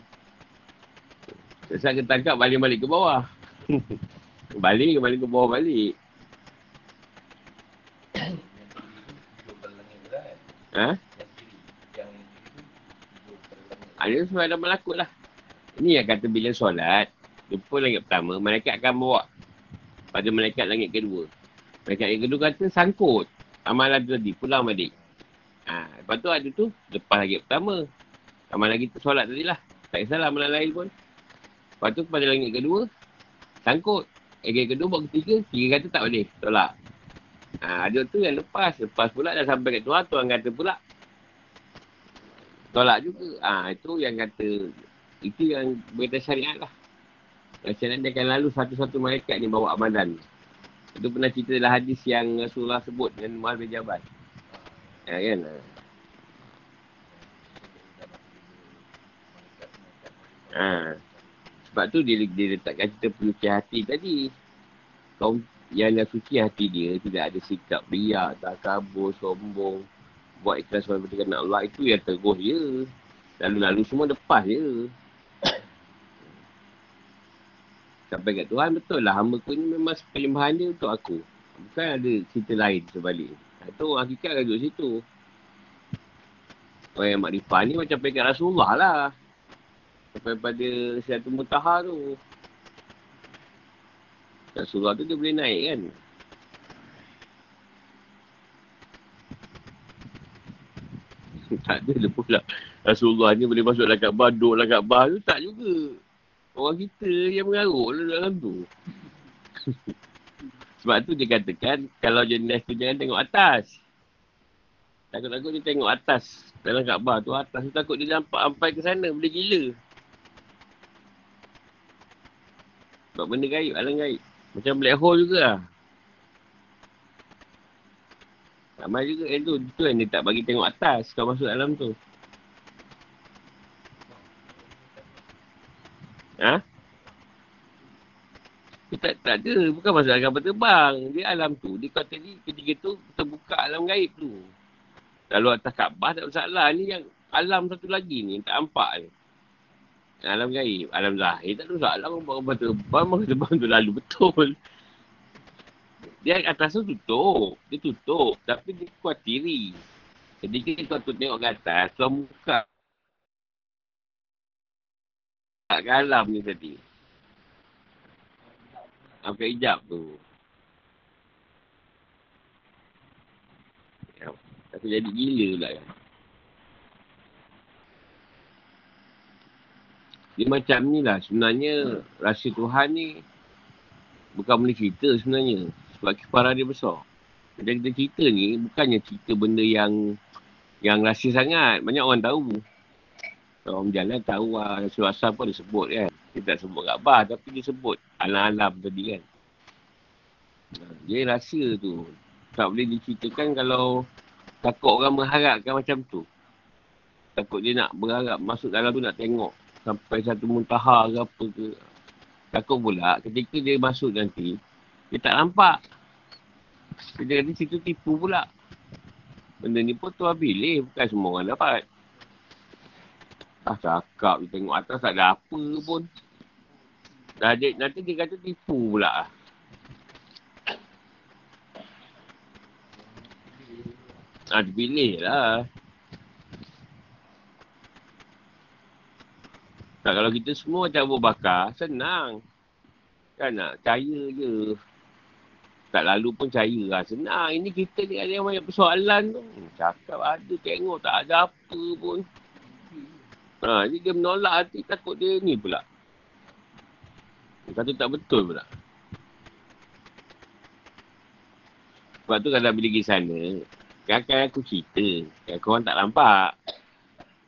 Sebab kita tangkap balik-balik ke bawah. balik, balik ke bawah balik. ha? Dia sebab ada melakut lah. Ini yang kata bila solat, jumpa langit pertama, malaikat akan bawa pada malaikat langit kedua. Rakaat yang kedua kata sangkut. Amalan tu tadi, pulang balik. Ha, lepas tu ada tu, lepas lagi pertama. Amalan tu solat tadi lah. Tak kisahlah amalan lain pun. Lepas tu pada langit kedua, sangkut. Lagi kedua buat ketiga, tiga kata tak boleh. Tolak. Ha, ada tu yang lepas. Lepas pula dah sampai kat Tuhan, Tuhan kata pula. Tolak juga. Ha, itu yang kata, itu yang berkata syariat lah. Syariat dia akan lalu satu-satu malaikat ni bawa amalan. Itu pernah cerita dalam hadis yang Rasulullah sebut dengan Muaz bin Jabal. Ya kan? Ha. Sebab tu dia, dia letakkan cerita penuki hati tadi. Kaum yang dah suci hati dia tidak ada sikap riak, tak kabur, sombong. Buat ikhlas sama dengan Allah itu yang teguh dia. Lalu-lalu semua lepas je. Sampai kat Tuhan betul lah hamba ku ni memang penyembahan dia untuk aku. Bukan ada cerita lain sebalik. Itu hakikat kan duduk situ. Orang yang makrifah ni macam pekat Rasulullah lah. Sampai pada satu mutaha tu. Rasulullah tu dia boleh naik kan. Tak ada lah pula. Rasulullah ni boleh masuk dalam Kaabah, duduk dalam Kaabah tu tak juga. Orang kita yang mengaruk lah dalam tu. Sebab tu dia katakan, kalau jenis tu jangan tengok atas. Takut-takut dia tengok atas dalam Kaabah tu. Atas tu takut dia nampak sampai ke sana. Boleh gila. Sebab benda gaib, alam gaib. Macam black hole juga lah. Sama juga yang tu. Itu yang dia tak bagi tengok atas kalau masuk dalam tu. Ha? Dia tak, tak ada. Bukan masalah kapal terbang. Dia alam tu. Dia kata ni ketika tu terbuka alam gaib tu. Lalu atas Kaabah tak masalah. Ni yang alam satu lagi ni. Tak nampak ni. Alam gaib. Alam zahir tak ada masalah. Kapal terbang. Kapal terbang tu lalu betul. Dia atas tu tutup. Dia tutup. Tapi dia kuatiri. Ketika tu tengok ke atas. Tuan buka tak galam ni tadi. Sampai hijab tu. Ya, tapi jadi gila pula kan. Dia macam ni lah sebenarnya rasa Tuhan ni bukan boleh cerita sebenarnya. Sebab kifarah dia besar. Dan kita cerita ni bukannya cerita benda yang yang rahsia sangat. Banyak orang tahu. Orang berjalan tahu lah Rasul Asal pun dia sebut kan. Dia tak sebut Kaabah tapi dia sebut alam-alam tadi kan. Dia rahsia tu. Tak boleh diceritakan kalau takut orang mengharapkan macam tu. Takut dia nak berharap masuk dalam tu nak tengok. Sampai satu muntaha ke apa ke. Takut pula ketika dia masuk nanti. Dia tak nampak. Dia kata situ tipu pula. Benda ni pun tuan pilih. Bukan semua orang dapat. Ah cakap dia tengok atas tak ada apa pun. Dah dia, nanti dia kata tipu pula. Ah dipilih lah. Tak, kalau kita semua macam Abu Bakar, senang. Kan nak percaya je. Tak lalu pun percaya lah. Senang. Ini kita ni ada yang banyak persoalan tu. Cakap ada, tengok tak ada apa pun. Ha, jadi dia menolak hati takut dia ni pula. Dia kata tak betul pula. Sebab tu kalau bila pergi sana, kan aku cerita. Kan korang tak nampak.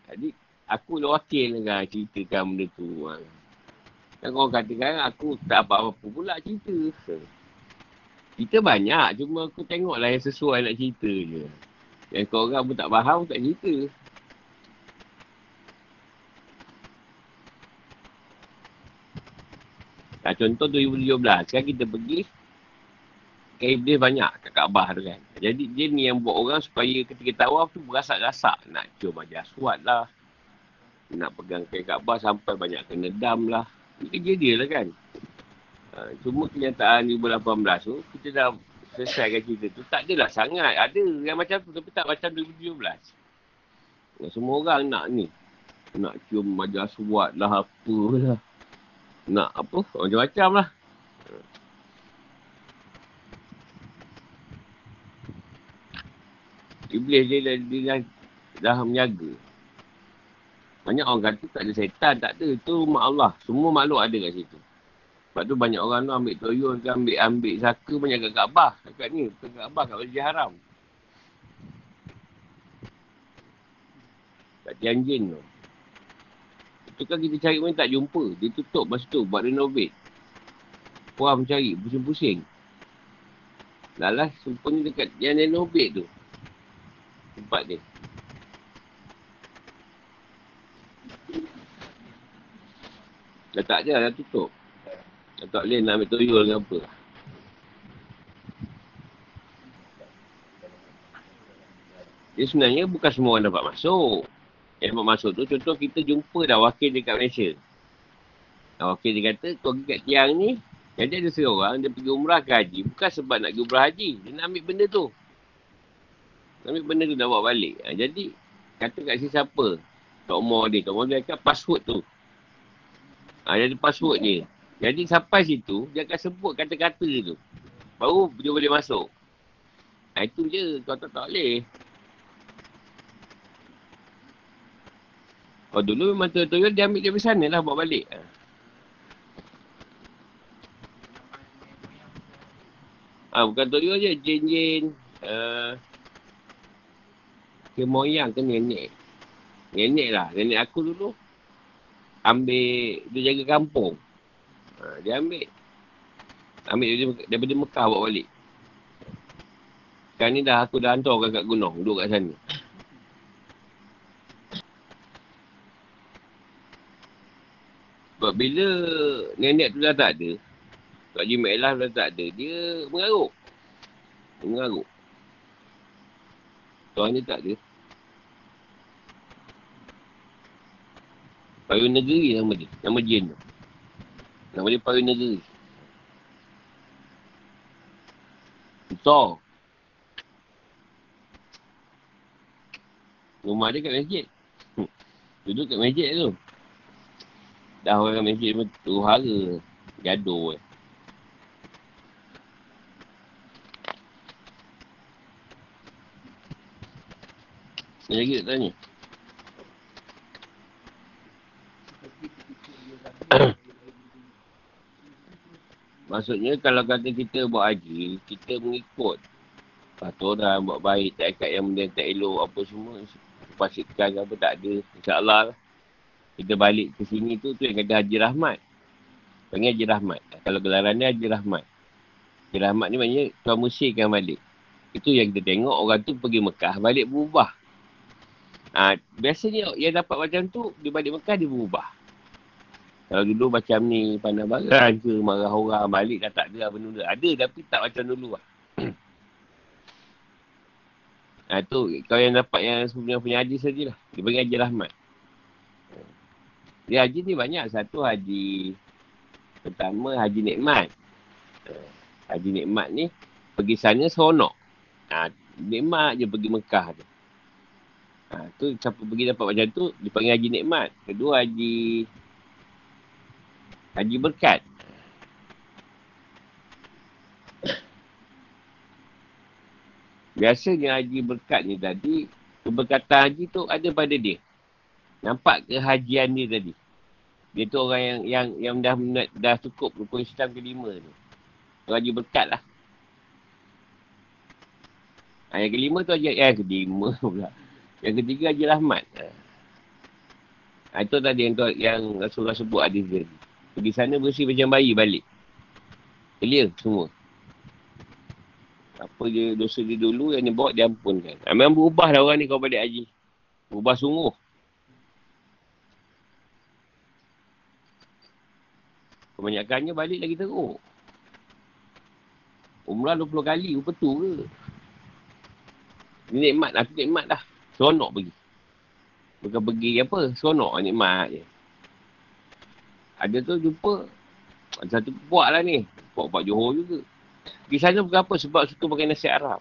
Jadi aku lah wakil kan ceritakan benda tu. Kan korang katakan aku tak apa-apa pula cerita. Cerita banyak. Cuma aku tengoklah yang sesuai nak cerita je. Yang korang pun tak faham, tak cerita. Ha, contoh 2017, kan kita pergi ke Iblis banyak kat Kaabah tu kan. Jadi dia ni yang buat orang supaya ketika tawaf tu berasak-rasak. Nak cium aja aswad lah. Nak pegang ke Kaabah sampai banyak kena dam lah. Ini kerja dia lah kan. Ha, cuma kenyataan 2018 tu, kita dah selesaikan cerita tu. Tak adalah sangat. Ada yang macam tu tapi tak macam 2017. Semua orang nak ni. Nak cium aja aswad lah apa lah nak apa macam-macam lah Iblis dia, dia, dia, dia dah menjaga. Banyak orang kata tak ada setan, tak ada. Itu rumah Allah. Semua makhluk ada kat situ. Sebab tu banyak orang tu ambil toyol ke ambil, ambil saka banyak kat Kaabah. Kat ni, kat Kaabah kat Masjid Haram. Kat Tianjin tu. Itu kan kita cari pun tak jumpa. Dia tutup masa tu buat renovate. Puan mencari, pusing-pusing. Lalas, rupanya dekat yang renovate tu. Tempat dia. Dah tak ada, dah tutup. Dah tak boleh nak ambil tuyul ke apa. Dia sebenarnya bukan semua orang dapat masuk. Yang dapat masuk tu, contoh kita jumpa dah wakil dekat Malaysia. Dah wakil dia kata, kau pergi kat tiang ni, jadi ada seorang, dia pergi umrah ke haji. Bukan sebab nak pergi umrah haji. Dia nak ambil benda tu. Nak ambil benda tu, nak bawa balik. Ha, jadi, kata kat si siapa? Tok Umar dia. Tok Umar dia kata password tu. Ha, jadi password dia. Jadi sampai situ, dia akan sebut kata-kata tu. Baru dia boleh masuk. Ha, itu je. Kau tak, tak boleh. Oh dulu memang betul-betul dia ambil dari sana lah bawa balik. Ha. Ah bukan tuyul je, jin-jin. Uh, ke moyang ke nenek. Nenek lah, nenek aku dulu. Ambil, dia jaga kampung. Uh, dia ambil. Ambil daripada, daripada Mekah bawa balik. Sekarang ni dah aku dah hantar kat gunung, duduk kat sana. Sebab bila nenek tu dah tak ada, Kak Haji Mek dah tak ada, dia mengaruk. Dia mengaruk. Tuan ni tak ada. Paru Negeri nama dia. Nama jin tu. Nama dia Paru Negeri. Besar. Rumah dia kat masjid. Duduk kat masjid tu. Dah orang kat masjid tu hara. Gaduh eh. Ada lagi tak tanya? Maksudnya kalau kata kita buat haji, kita mengikut. Lepas tu orang buat baik, tak ikat yang benda tak elok apa semua. Pastikan apa tak ada. InsyaAllah lah. Kita balik ke sini tu, tu yang kata Haji Rahmat. Panggil Haji Rahmat. Kalau gelaran ni Haji Rahmat. Haji Rahmat ni maknanya tuan musirkan balik. Itu yang kita tengok orang tu pergi Mekah, balik berubah. Ha, biasanya yang dapat macam tu, dia balik Mekah dia berubah. Kalau dulu macam ni, pandang baran ke, marah orang, balik dah tak ada benda Ada tapi tak macam dulu lah. ha, tu, kau yang dapat yang sebenarnya punya haji sajalah. Dia bagi haji rahmat. Dia haji ni banyak. Satu haji, pertama haji nikmat. Haji nikmat ni, pergi sana seronok. Ha, nikmat je pergi Mekah tu. Ha, tu siapa pergi dapat macam tu, dipanggil Haji Nikmat. Kedua Haji Haji Berkat. Biasanya Haji Berkat ni tadi, keberkatan Haji tu ada pada dia. Nampak kehajian dia tadi. Dia tu orang yang yang yang dah dah cukup rukun Islam kelima tu. Haji Berkat lah. Ha, yang kelima tu Haji, eh kelima pula. Yang ketiga Haji Rahmat. Ha, itu tadi yang, yang Rasulullah sebut hadis dia. Pergi sana bersih macam bayi balik. Clear semua. Apa je dosa dia dulu yang dia bawa dia ampunkan. Ha, memang berubah lah orang ni kau balik haji. Berubah sungguh. Kebanyakannya balik lagi teruk. Umrah 20 kali, rupa tu ke? Ini nikmat lah, nikmat dah. Seronok pergi. Bukan pergi apa, seronok nikmat je. Ada tu jumpa, satu puak lah ni. Puak-puak Johor juga. Pergi sana bukan apa, sebab suka pakai nasi Arab.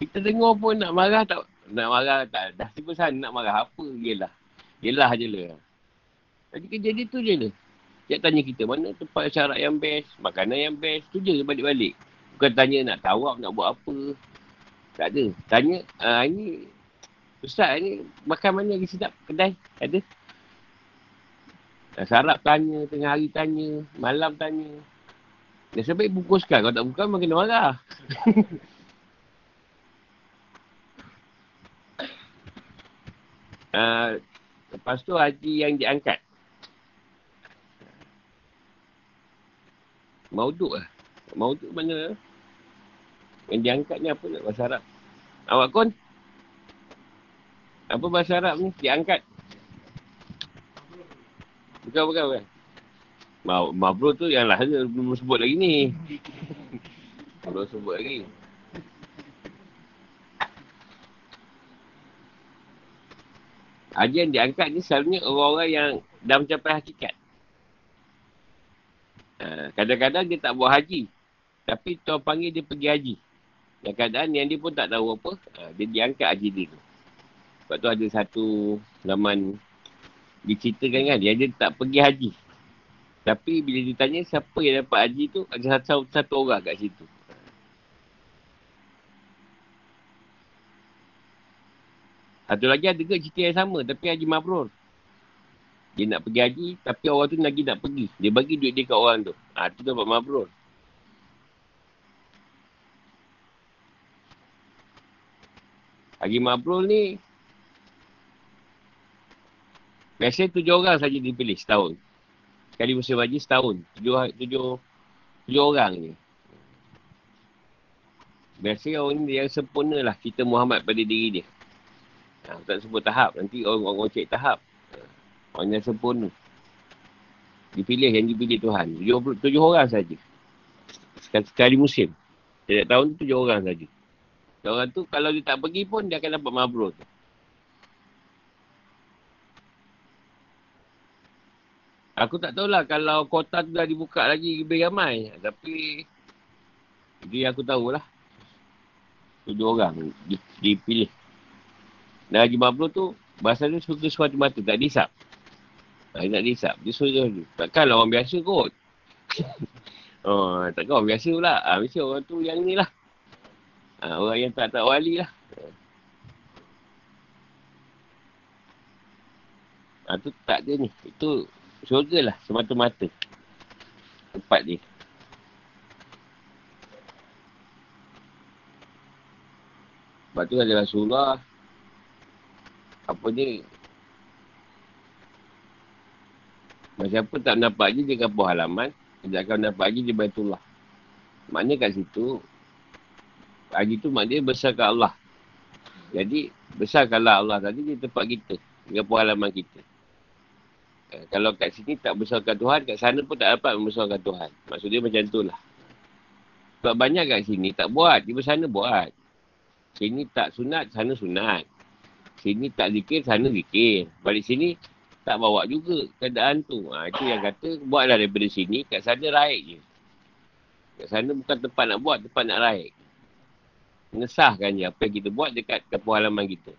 Kita dengar pun nak marah tak, nak marah tak, dah tiba sana nak marah apa, yelah. Yelah je lah. Jadi kejadian tu je lah. Dia tanya kita, mana tempat syarat yang best, makanan yang best, tu je balik-balik. Bukan tanya nak tawab, nak buat apa. Tak ada. Tanya, uh, ini Ustaz ni makan mana lagi sedap kedai? Ada? Sarap tanya, tengah hari tanya, malam tanya. Dia sebab bungkuskan. Kalau tak buka, memang kena marah. uh, lepas tu haji yang diangkat. Mauduk lah. Mauduk mana? Yang diangkat ni apa nak bahasa Arab? Awak kon? Apa bahasa Arab ni? Diangkat. Bukan, bukan, bukan. Ma Mabrur tu yang lah belum sebut lagi ni. belum sebut lagi. Haji yang diangkat ni selalunya orang-orang yang dah mencapai hakikat. Ha, kadang-kadang dia tak buat haji. Tapi tuan panggil dia pergi haji. Dan keadaan yang dia pun tak tahu apa. Ha, dia diangkat haji dia tu. Sebab tu ada satu diceritakan kan. Dia, dia tak pergi haji. Tapi bila ditanya siapa yang dapat haji tu, ada satu, satu orang kat situ. Satu lagi ada ke cerita yang sama tapi Haji Mabrur. Dia nak pergi haji tapi orang tu lagi nak pergi. Dia bagi duit dia kat orang tu. Ha, tu dapat Mabrur. Haji Mabrur ni Biasanya tujuh orang saja dipilih setahun. Sekali musim haji setahun. Tujuh, tujuh, tujuh orang ni. Biasanya orang ni yang sempurna lah kita Muhammad pada diri dia. Ha, tak sebut tahap. Nanti orang-orang cek tahap. Orang yang sempurna. Dipilih yang dipilih Tuhan. Tujuh, tujuh orang saja. Sekali, sekali musim. Setiap tahun tu tujuh orang saja. Orang tu kalau dia tak pergi pun dia akan dapat mabrur tu. Aku tak tahulah kalau kota tu dah dibuka lagi lebih ramai. Tapi dia aku tahulah. Tujuh orang dipilih. Dan Haji Mabrur tu bahasa dia suka suatu mata. Tak disap. Dia tak disap. Dia suka. Takkanlah orang biasa kot. oh, takkan orang biasa pula. Ha, mesti orang tu yang ni lah. Ha, orang yang tak tak wali lah. Ha, tu tak ada ni. Itu Syurga lah semata-mata. Tempat dia. Sebab tu ada Rasulullah. Apa dia. Macam apa tak mendapat haji dia kapur halaman. Dia akan mendapat haji di Baitullah. Maknanya kat situ. Haji tu maknanya besarkan Allah. Jadi besarkanlah Allah tadi di tempat kita. Di kapur halaman kita. Eh, kalau kat sini tak besarkan Tuhan, kat sana pun tak dapat membesarkan Tuhan. Maksudnya macam tu lah. Sebab banyak kat sini tak buat, di sana buat. Sini tak sunat, sana sunat. Sini tak zikir, sana zikir. Balik sini tak bawa juga keadaan tu. Ha, itu yang kata, buatlah daripada sini, kat sana raik je. Kat sana bukan tempat nak buat, tempat nak raik. Mengesahkan je apa yang kita buat dekat kampung halaman kita.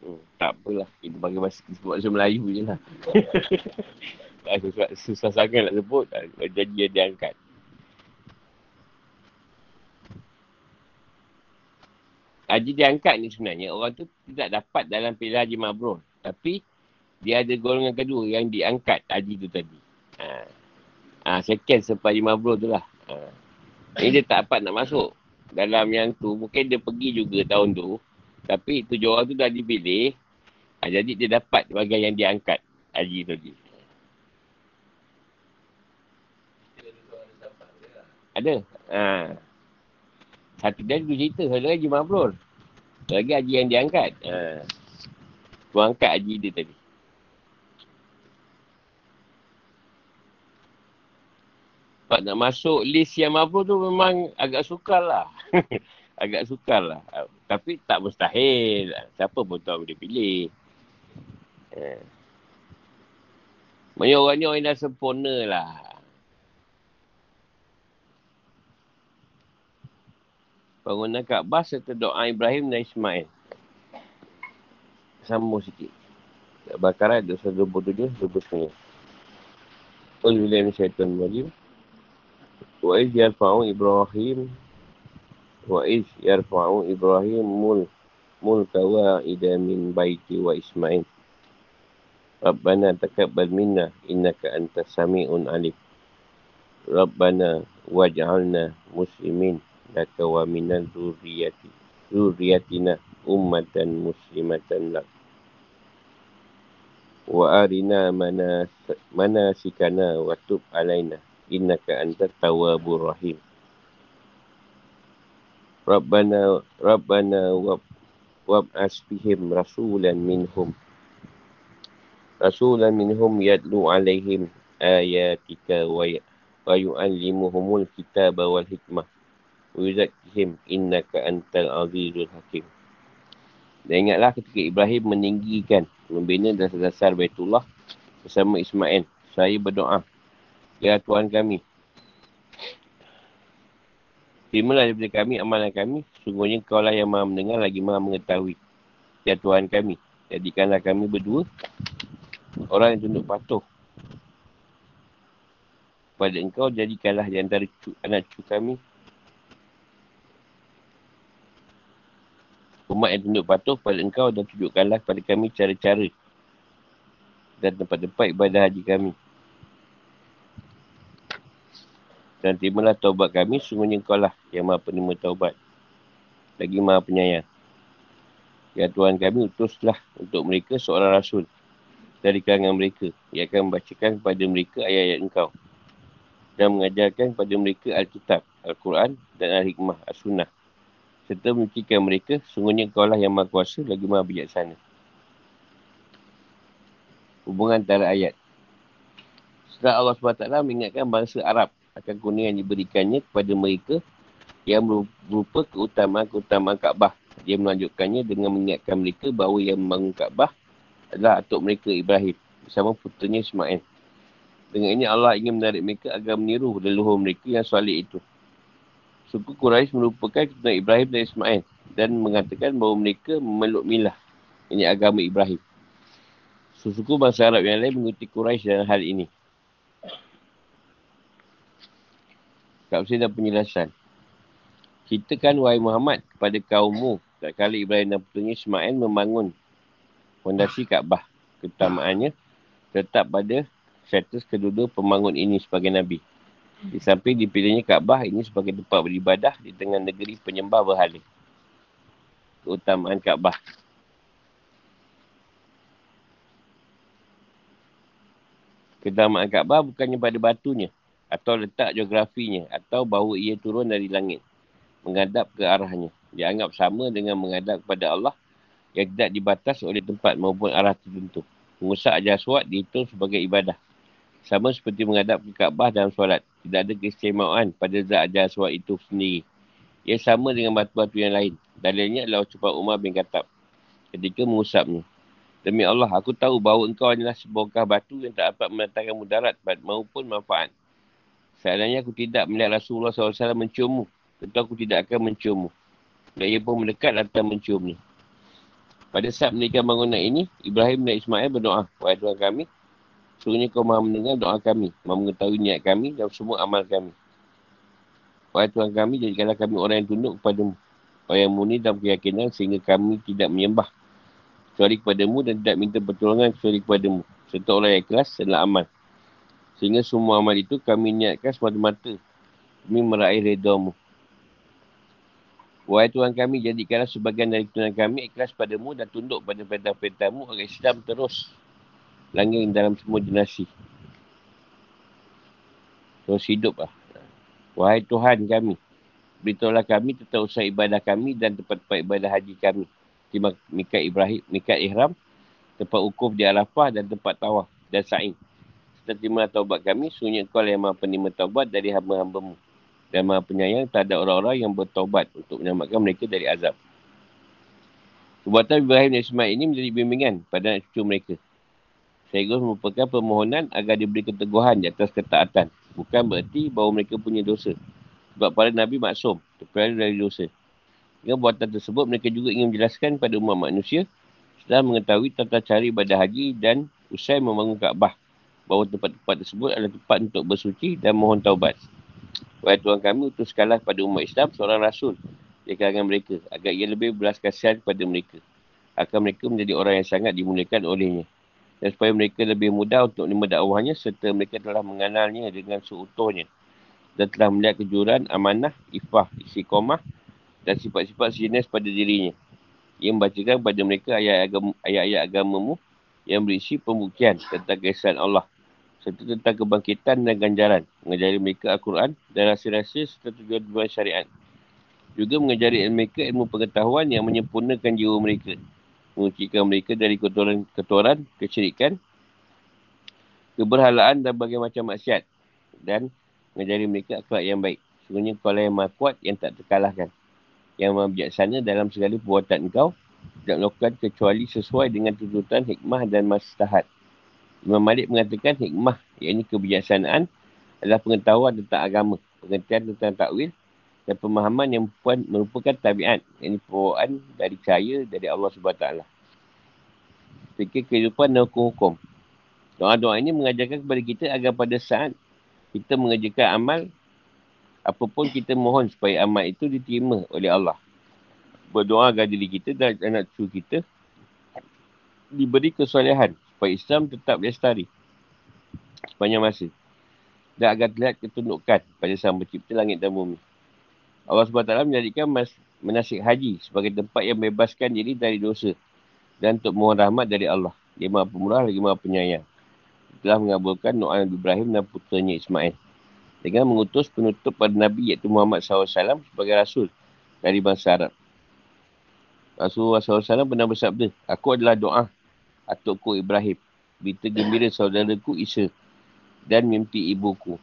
Hmm, tak apalah. Kita bagi kita sebut bahasa Melayu je lah. susah, susah sangat nak sebut. Jadi dia diangkat. Haji diangkat ni sebenarnya orang tu tidak dapat dalam pilihan Haji Mabrur. Tapi dia ada golongan kedua yang diangkat Haji tu tadi. Ha. Ha, second sebab Haji Mabrur tu lah. Ha. Ini dia tak dapat nak masuk dalam yang tu. Mungkin dia pergi juga tahun tu. Tapi tujuh orang tu dah dipilih. Ha, jadi dia dapat bagian yang diangkat haji tadi. Ada. Ha. Satu dia dulu cerita. Satu lagi Mabrur. Lagi haji yang diangkat. Ha. Tu angkat haji dia tadi. Sebab nak masuk list yang Mabrur tu memang agak sukar lah. agak sukar lah. Tapi tak mustahil. Siapa pun tahu boleh pilih. Eh. Maksudnya orang ni orang dah sempurna lah. Bangunan Kaabah serta doa Ibrahim dan Ismail. Sambung sikit. Bakarat 227, 29. Oh, Julian Syaitan Wajib. Wa iz yarfa'u Ibrahim Wa iz yarfa'u Ibrahim mul mulka wa ida min baiti wa Ismail Rabbana takabbal minna innaka antas sami'un alim. Rabbana waj'alna muslimin laka wa minal zurriyati zurriyatina ummatan muslimatan lak. Wa arina mana mana sikana wa tub alaina innaka antat tawwabur rahim. Rabbana Rabbana wa wa asbihim rasulan minhum rasulan minhum yadlu alaihim ayatika wa wa yu'allimuhumul kitaba wal hikmah yuzakkihim innaka antal dan ingatlah ketika Ibrahim meninggikan membina dasar-dasar Baitullah bersama Ismail saya berdoa ya Tuhan kami Terimalah daripada kami amalan kami. Sungguhnya kau lah yang maha mendengar lagi maha mengetahui. Ya Tuhan kami. Jadikanlah kami berdua orang yang tunduk patuh. Pada engkau jadikanlah di antara cu, anak cucu kami. Umat yang tunduk patuh pada engkau dan tunjukkanlah pada kami cara-cara dan tempat-tempat ibadah haji kami. Dan terimalah taubat kami sungguhnya engkau lah yang maha penerima taubat. Lagi maha penyayang. Ya Tuhan kami utuslah untuk mereka seorang rasul dari kalangan mereka. Ia akan membacakan kepada mereka ayat-ayat engkau. Dan mengajarkan kepada mereka Alkitab, Al-Quran dan Al-Hikmah, As-Sunnah. Serta memikirkan mereka, sungguhnya engkau lah yang maha kuasa lagi maha bijaksana. Hubungan antara ayat. Setelah Allah SWT mengingatkan bangsa Arab akan kuning yang diberikannya kepada mereka yang berupa keutamaan-keutamaan Kaabah. Dia melanjutkannya dengan mengingatkan mereka bahawa yang membangun Kaabah adalah atuk mereka Ibrahim bersama putranya Ismail. Dengan ini Allah ingin menarik mereka agar meniru leluhur mereka yang solid itu. Suku Quraisy merupakan keturunan Ibrahim dan Ismail dan mengatakan bahawa mereka memeluk milah ini agama Ibrahim. Suku bangsa Arab yang lain mengikuti Quraisy dalam hal ini. Kapsi dan penjelasan. Ceritakan wahai Muhammad kepada kaummu tak kali Ibrahim dan putranya Ismail membangun fondasi Kaabah. Keutamaannya tetap pada status kedua-dua pembangun ini sebagai Nabi. Di samping dipilihnya Kaabah ini sebagai tempat beribadah di tengah negeri penyembah berhala. Keutamaan Kaabah. Keutamaan Kaabah bukannya pada batunya atau letak geografinya atau bahawa ia turun dari langit menghadap ke arahnya. Dianggap sama dengan menghadap kepada Allah yang tidak dibatas oleh tempat maupun arah tertentu. Mengusak jaswat dihitung sebagai ibadah. Sama seperti menghadap ke Kaabah dalam solat. Tidak ada keistimewaan pada zat jaswat itu sendiri. Ia sama dengan batu-batu yang lain. Dalilnya adalah ucapan Umar bin Khattab ketika mengusapnya. Demi Allah, aku tahu bahawa engkau adalah sebongkah batu yang tak dapat mendatangkan mudarat maupun manfaat. Seandainya aku tidak melihat Rasulullah SAW menciummu, tentu aku tidak akan menciummu. Dan ia pun mendekat datang menciumnya. Pada saat menikah bangunan ini, Ibrahim dan Ismail berdoa, Wahai Tuhan kami, sungguhnya kau maha mendengar doa kami, maha mengetahui niat kami dan semua amal kami. Wahai Tuhan kami, jadikanlah kami orang yang tunduk kepadamu. Orang yang murni dalam keyakinan sehingga kami tidak menyembah kecuali kepadamu dan tidak minta pertolongan kecuali kepadamu. Serta orang yang ikhlas adalah amal. Sehingga semua amal itu kami niatkan semata-mata demi meraih redamu. Wahai Tuhan kami, jadikanlah sebagian dari Tuhan kami ikhlas padamu dan tunduk pada perintah-perintahmu agar Islam terus langgeng dalam semua generasi. Terus hidup lah. Wahai Tuhan kami, beritahulah kami tentang usaha ibadah kami dan tempat-tempat ibadah haji kami. Di Mikat Ibrahim, Mikat Ihram, tempat ukuf di Arafah dan tempat tawaf dan sa'ing. Serta terimalah taubat kami, sunyi kau yang maha penerima taubat dari hamba-hambamu dan maha penyayang terhadap orang-orang yang bertobat untuk menyelamatkan mereka dari azab. Perbuatan Ibrahim dan Ismail ini menjadi bimbingan pada anak cucu mereka. Sekaligus merupakan permohonan agar diberi keteguhan di atas ketaatan. Bukan berarti bahawa mereka punya dosa. Sebab para Nabi maksum, terpelihara dari dosa. Dengan buatan tersebut, mereka juga ingin menjelaskan pada umat manusia setelah mengetahui tata cara ibadah haji dan usai membangun Kaabah. Bahawa tempat-tempat tersebut adalah tempat untuk bersuci dan mohon taubat. Wahai Tuhan kami, utuskanlah pada umat Islam seorang Rasul di kalangan mereka. Agar ia lebih belas kasihan kepada mereka. Akan mereka menjadi orang yang sangat dimuliakan olehnya. Dan supaya mereka lebih mudah untuk menerima dakwahnya serta mereka telah mengenalnya dengan seutuhnya. Dan telah melihat kejuran, amanah, ifah, isi komah dan sifat-sifat sejenis pada dirinya. Ia membacakan kepada mereka ayat-ayat agamamu yang berisi pembuktian tentang kesan Allah serta tentang kebangkitan dan ganjaran. Mengajari mereka Al-Quran dan rasa-rasa serta tujuan-tujuan syariat. Juga mengajari mereka ilmu pengetahuan yang menyempurnakan jiwa mereka. Mengucikan mereka dari kotoran-kotoran, kesyirikan, keberhalaan dan berbagai macam maksiat. Dan mengajari mereka akhlak yang baik. Sebenarnya kau yang maha kuat yang tak terkalahkan. Yang maha bijaksana dalam segala perbuatan kau. Tidak melakukan kecuali sesuai dengan tuntutan hikmah dan maslahat. Imam Malik mengatakan hikmah, iaitu kebijaksanaan, adalah pengetahuan tentang agama, pengertian tentang takwil dan pemahaman yang merupakan tabiat, yang pembawaan dari cahaya dari Allah SWT. Fikir kehidupan dan hukum-hukum. Doa-doa ini mengajarkan kepada kita agar pada saat kita mengerjakan amal, apapun kita mohon supaya amal itu diterima oleh Allah. Berdoa agar diri kita dan anak cucu kita diberi kesolehan supaya Islam tetap lestari sepanjang masa dan agar terlihat ketundukan pada sang pencipta langit dan bumi. Allah SWT menjadikan mas- menasik haji sebagai tempat yang membebaskan diri dari dosa dan untuk mohon rahmat dari Allah. Dia maha pemurah lagi maha penyayang. Telah mengabulkan doa Nabi Ibrahim dan putranya Ismail. Dengan mengutus penutup pada Nabi iaitu Muhammad SAW sebagai Rasul dari bangsa Arab. Rasulullah SAW pernah bersabda, Aku adalah doa atukku Ibrahim. Berita gembira saudaraku Isa dan mimpi ibuku.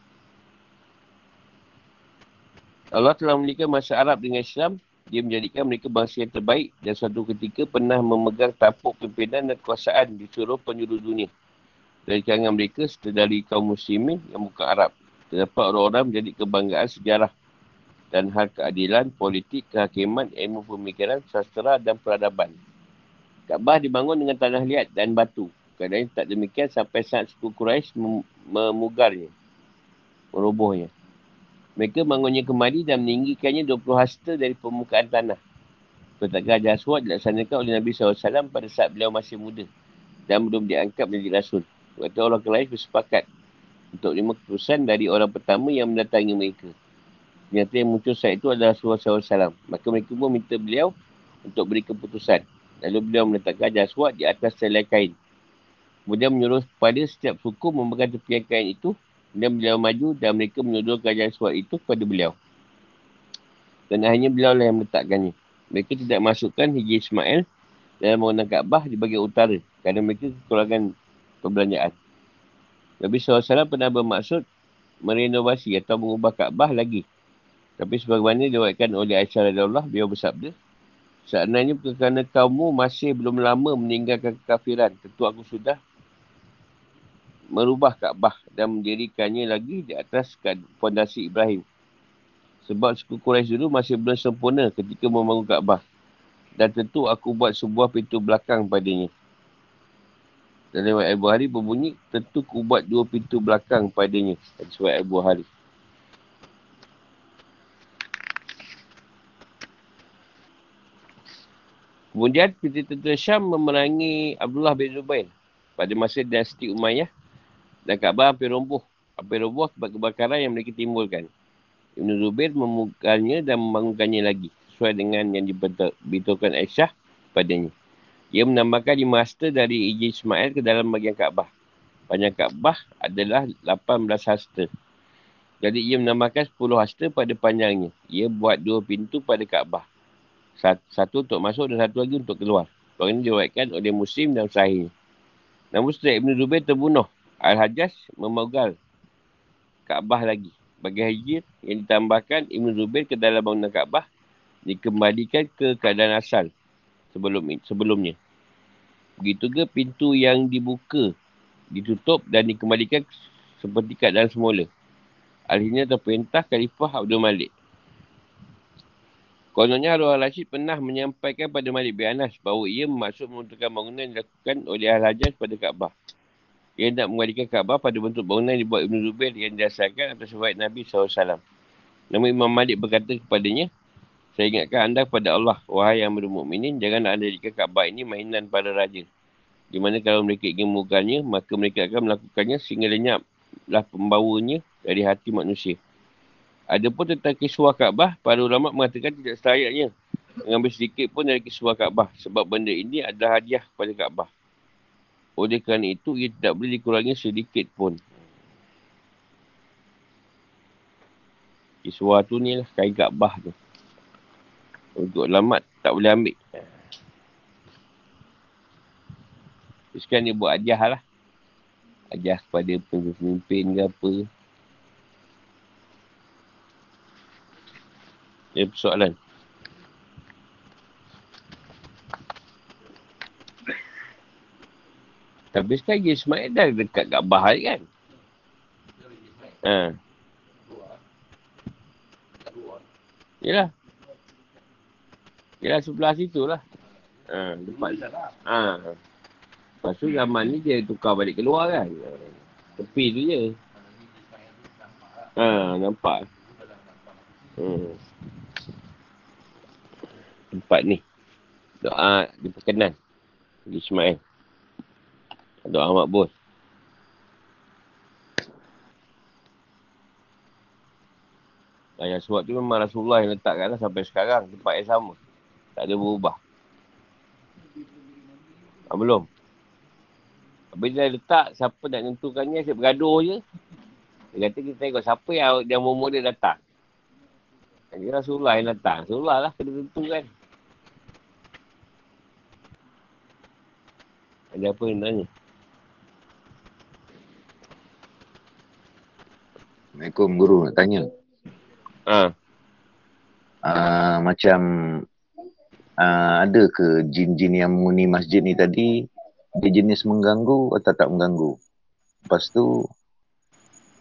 Allah telah memiliki masa Arab dengan Islam. Dia menjadikan mereka bangsa yang terbaik dan suatu ketika pernah memegang tapuk pimpinan dan kekuasaan di seluruh penjuru dunia. Dari kalangan mereka serta dari kaum muslimin yang bukan Arab. Terdapat orang-orang menjadi kebanggaan sejarah dan hal keadilan, politik, kehakiman, ilmu pemikiran, sastra dan peradaban. Kaabah dibangun dengan tanah liat dan batu. Keadaan tak demikian sampai saat suku Quraisy mem- memugarnya. Merobohnya. Mereka bangunnya kembali dan meninggikannya 20 hasta dari permukaan tanah. Pertagaan Hajar Aswad dilaksanakan oleh Nabi SAW pada saat beliau masih muda. Dan belum diangkat menjadi Rasul. Waktu orang Quraisy bersepakat untuk lima keputusan dari orang pertama yang mendatangi mereka. Ternyata yang muncul saat itu adalah Rasulullah SAW. Maka mereka pun minta beliau untuk beri keputusan. Lalu beliau meletakkan jaswat di atas selai kain. Kemudian menyuruh kepada setiap suku memegang tepian kain itu. Kemudian beliau maju dan mereka menyodorkan jaswat itu kepada beliau. Dan akhirnya beliau lah yang meletakkannya. Mereka tidak masukkan Hiji Ismail dalam bangunan Kaabah di bagian utara. Kerana mereka kekurangan perbelanjaan. Nabi SAW pernah bermaksud merenovasi atau mengubah Kaabah lagi. Tapi sebagaimana diwakilkan oleh Aisyah radhiyallahu beliau bersabda, Seandainya kerana kaummu masih belum lama meninggalkan kekafiran, tentu aku sudah merubah Kaabah dan mendirikannya lagi di atas fondasi Ibrahim. Sebab suku Quraisy dulu masih belum sempurna ketika membangun Kaabah. Dan tentu aku buat sebuah pintu belakang padanya. Dan lewat Abu Hari berbunyi, tentu aku buat dua pintu belakang padanya. Sebab Abu Hari. Kemudian tentera Syam memerangi Abdullah bin Zubair pada masa dinasti Umayyah dan Kaabah hampir roboh. Hampir roboh sebab kebakaran yang mereka timbulkan. Ibn Zubair memukarnya dan membangunkannya lagi sesuai dengan yang diberitahukan Aisyah padanya. Ia menambahkan lima hasta dari Iji Ismail ke dalam bagian Kaabah. Panjang Kaabah adalah 18 hasta. Jadi ia menambahkan 10 hasta pada panjangnya. Ia buat dua pintu pada Kaabah. Satu untuk masuk dan satu lagi untuk keluar. Orang ini diwakilkan oleh Muslim dan Sahih. Namun setelah Ibn Zubair terbunuh, Al-Hajjaj memogal Kaabah lagi. Bagi hijir yang ditambahkan Ibn Zubair ke dalam bangunan Kaabah dikembalikan ke keadaan asal sebelum sebelumnya. Begitu ke pintu yang dibuka, ditutup dan dikembalikan seperti keadaan semula. Akhirnya terperintah Khalifah Abdul Malik Kononnya Harun al-Rashid pernah menyampaikan pada Malik bin Anas bahawa ia maksud menentukan bangunan yang dilakukan oleh Al-Hajjaj pada Kaabah. Ia nak mengadakan Kaabah pada bentuk bangunan yang dibuat Ibn Zubair yang didasarkan atas riwayat Nabi SAW. Namun Imam Malik berkata kepadanya, saya ingatkan anda kepada Allah, wahai yang bermukminin, janganlah anda jadikan Kaabah ini mainan para raja. Di mana kalau mereka ingin memuganya, maka mereka akan melakukannya sehingga lenyaplah pembawanya dari hati manusia. Adapun tentang kiswah Kaabah, para ulama mengatakan tidak selayaknya mengambil sedikit pun dari kiswah Kaabah. Sebab benda ini adalah hadiah kepada Kaabah. Oleh kerana itu, ia tidak boleh dikurangi sedikit pun. Kiswah tu ni lah, kain Kaabah tu. Untuk lamat tak boleh ambil. Kan dia buat ajar lah. Ajar kepada pemimpin ke apa. Ini persoalan. Tapi sekarang Ismail dah dekat Kaabah kan? Ha. Yelah. Yelah sebelah situ lah. Ha, depan. Ha. Lepas tu zaman ni dia tukar balik keluar kan. Tepi tu je. Ha, nampak. Hmm. Tempat ni. Doa diperkenan. Ismail. Doa makbul. Ayat sebab tu memang Rasulullah yang letakkan lah sampai sekarang. Tempat yang sama. Tak ada berubah. Ha, belum. Habis dia letak, siapa nak tentukannya, asyik bergaduh je. Dia kata kita tengok siapa yang dia datang. Jadi Rasulullah yang datang. Rasulullah lah kena tentukan. Ada apa yang tanya?
Assalamualaikum guru nak tanya.
Ha.
Uh, macam uh, ada ke jin-jin yang menghuni masjid ni tadi dia jenis mengganggu atau tak mengganggu? Lepas tu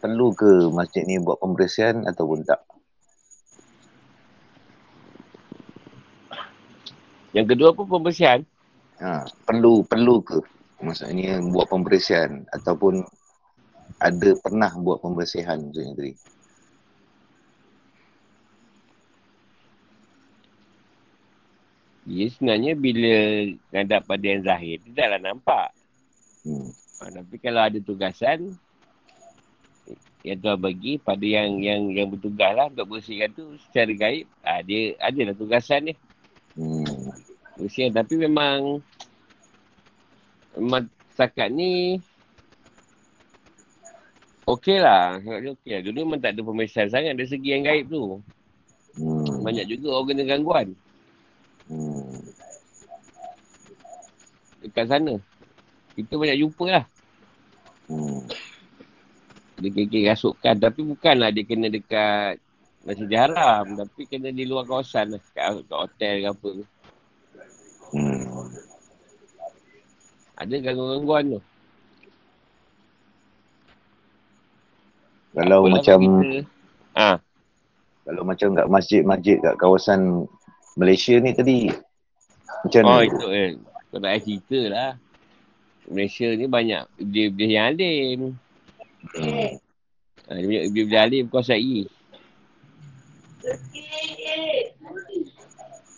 perlu ke masjid ni buat pembersihan ataupun tak?
Yang kedua apa pembersihan?
Ha, perlu perlu ke maksudnya buat pembersihan ataupun ada pernah buat pembersihan maksudnya tadi?
Ya sebenarnya bila ngadap pada yang zahir, tidaklah nampak. Hmm. Ha, tapi kalau ada tugasan, yang tuan bagi pada yang yang yang bertugas lah untuk bersihkan tu secara gaib, ha, dia ada lah tugasan ni. Bersihkan. Tapi memang, memang setakat ni, okey lah. Okey lah. Dulu memang tak ada pemeriksaan sangat dari segi yang gaib tu. Hmm. Banyak juga organ gangguan. Hmm. Dekat sana. Kita banyak jumpa lah. Hmm. Dia kira rasukan. Tapi bukanlah dia kena dekat Masjid Haram. Tapi kena di luar kawasan lah. Kat, kat hotel ke apa. Hmm. Ada gangguan-gangguan tu.
Kalau Apalah macam... Kita... Ha. Kalau macam kat masjid-masjid kat kawasan Malaysia ni tadi macam
oh, itu eh. Kau tak cerita lah. Malaysia ni banyak dia-dia yang alim. Hmm. Ha, dia banyak dia alim kuasai.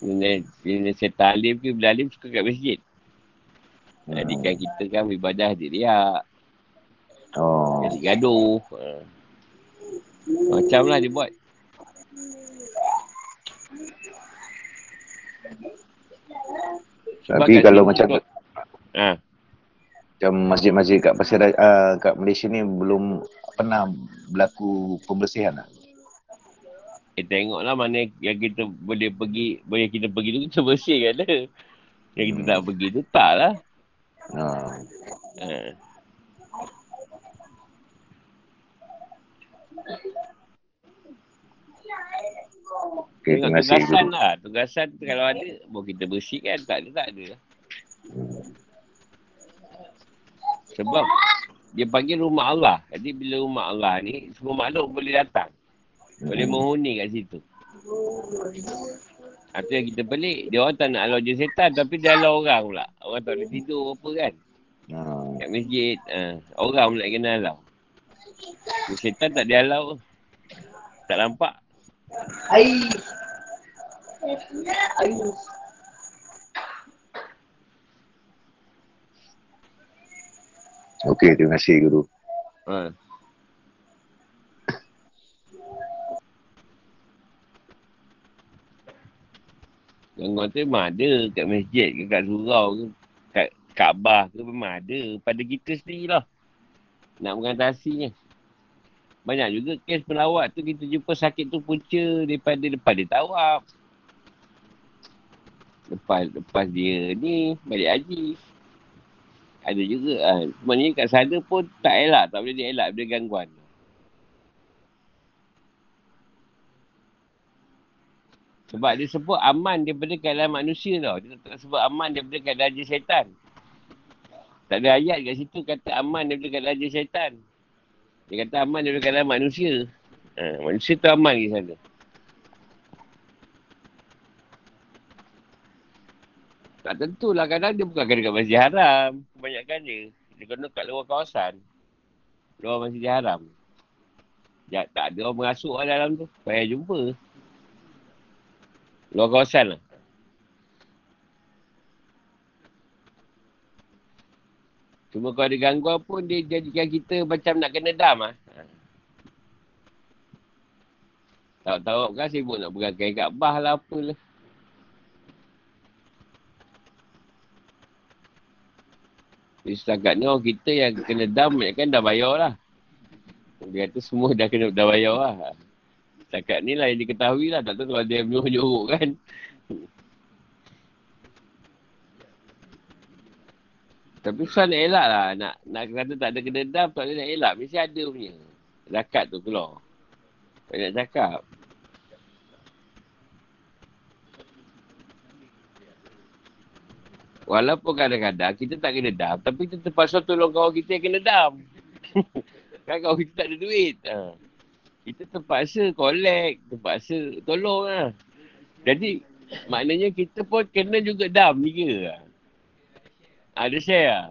Bila, bila saya talim ke bila alim suka kat masjid. Hmm. Jadi kan kita kan beribadah dia riak. Oh. Jadi gaduh. Macam lah dia buat.
Tapi kalau macam ha. macam masjid-masjid kat Pasir uh, kat Malaysia ni belum pernah berlaku pembersihan lah.
Eh tengoklah mana yang kita boleh pergi, boleh kita pergi tu kita bersihkan lah. Yang kita hmm. tak pergi tu tak lah. Ha. ha. Okay, terima kasih. Tugasan lah. Tugasan kalau ada, boleh kita bersihkan. Tak ada, tak ada. Sebab dia panggil rumah Allah. Jadi bila rumah Allah ni, semua makhluk boleh datang. Boleh hmm. menghuni kat situ. Itu yang kita pelik. Dia orang tak nak alau je setan tapi dia alau orang pula. Orang tak boleh tidur apa kan. Hmm. Kat masjid. Uh, orang pula kena alau. Setan tak dia alau. Tak nampak.
Air. Air.
Okey, terima kasih guru.
Ha. Tu memang ada kat masjid ke kat surau ke kat Kaabah ke memang ada pada kita sendiri lah. Nak mengatasinya. Banyak juga kes pelawat tu kita jumpa sakit tu punca daripada lepas dia tawab. Lepas, lepas dia ni balik haji. Ada juga ha. Sebenarnya kat sana pun tak elak. Tak boleh dia elak bila gangguan. Sebab dia sebut aman daripada keadaan manusia tau. Dia tak sebut aman daripada keadaan je syaitan. Tak ada ayat kat situ kata aman daripada keadaan je syaitan. Dia kata aman daripada keadaan manusia. Ha, manusia tu aman di sana. Tak tentulah kadang dia bukan kena kat masjid haram. Kebanyakan dia. Dia kena kat luar kawasan. Luar masjid haram. Ya, tak ada orang merasuk lah dalam tu. Payah jumpa. Luar kawasan lah. Cuma kalau ada gangguan pun dia jadikan kita macam nak kena dam lah. Tahu-tahu kan sibuk nak pegang kain Kaabah lah apalah. Jadi setakat ni orang kita yang kena dam kan dah bayar lah. Dia kata semua dah kena dah bayar lah. Setakat ni lah yang diketahui lah. Tak tahu kalau dia menyuruh-nyuruh kan. Tapi susah nak elak lah. Nak, nak kata tak ada kededam, tak ada nak elak. Mesti ada punya. Zakat tu keluar. Tak nak cakap. Walaupun kadang-kadang kita tak kena dam, tapi kita terpaksa tolong kawan kita yang kena dam. kan kawan kita tak ada duit. Ha kita terpaksa collect, terpaksa tolong lah. Jadi, maknanya kita pun kena juga dam juga lah. Ada share lah.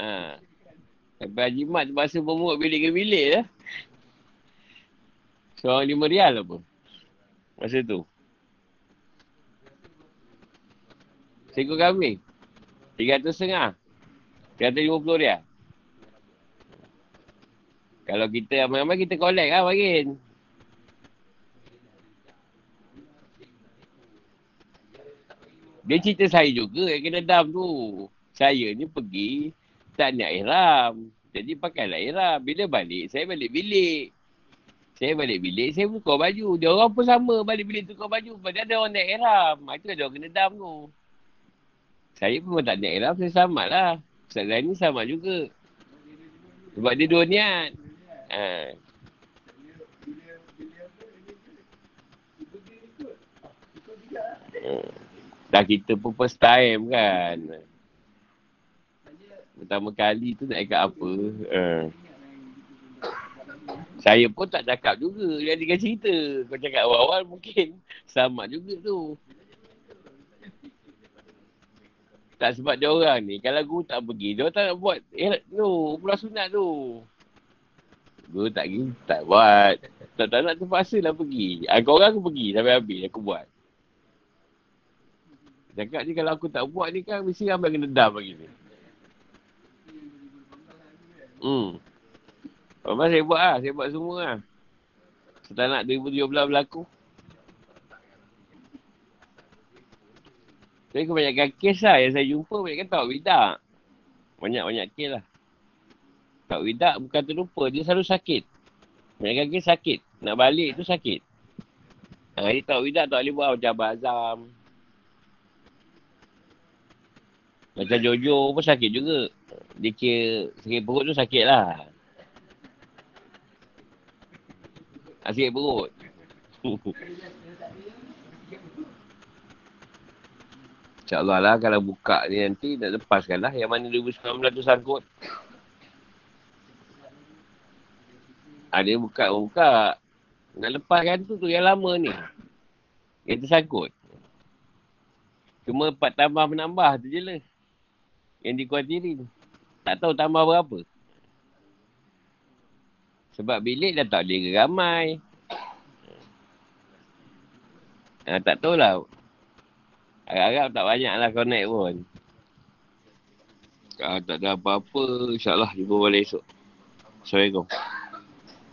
Ha. Sampai Haji Mat terpaksa memuat bilik ke bilik lah. Seorang lima rial apa. Masa tu. Seekor kambing. Tiga ratus setengah. Tiga ratus lima puluh rial. Kalau kita ramai-ramai kita collect lah bagian. Dia cerita saya juga yang kena dam tu. Saya ni pergi tak niat ihram. Jadi pakailah ihram. Bila balik, saya balik bilik. Saya balik bilik, saya buka baju. Dia orang pun sama balik bilik tukar baju. Padahal ada orang naik ihram. Ah, itu ada orang kena dam tu. Saya pun tak niat ihram, saya sama lah. Ustaz ni sama juga. Sebab dia dua niat. Ha. Dah kita pun first time kan. Pertama kali tu nak ikat apa. Ha. Saya pun tak cakap juga. Dia ada cerita. Kau cakap awal-awal mungkin sama juga tu. Tak sebab dia orang ni. Kalau guru tak pergi, dia tak nak buat. Eh, no, pulau sunat tu. Guru tak pergi, tak buat. Tak, tak nak terpaksa lah pergi. Ah, kau orang aku pergi sampai habis aku buat. Cakap ni kalau aku tak buat ni kan mesti ramai kena dam lagi ni. Hmm. Lepas saya buat lah. Saya buat semua lah. Setelah nak 2017 berlaku. Tapi kebanyakan kes lah yang saya jumpa banyak tahu bidak. Banyak-banyak kes lah. Tak widak bukan terlupa. Dia selalu sakit. Banyak kaki sakit. Nak balik tu sakit. Ha, dia tak widak tak boleh buat macam bazam. Macam Jojo pun sakit juga. Dia kira sakit perut tu sakit lah. Ha, sakit perut. InsyaAllah lah kalau buka ni nanti nak lepaskan lah. Yang mana 2019 tu sangkut. Ha, dia buka, buka. Nak lepaskan tu tu yang lama ni. Yang tersangkut. Cuma empat tambah menambah tu je lah. Yang dikuatiri. Tak tahu tambah berapa. Sebab bilik dah tak boleh ramai. Ha, tak tahulah. Harap-harap tak banyak lah connect pun. Ah, tak ada apa-apa. InsyaAllah jumpa balik esok. Assalamualaikum.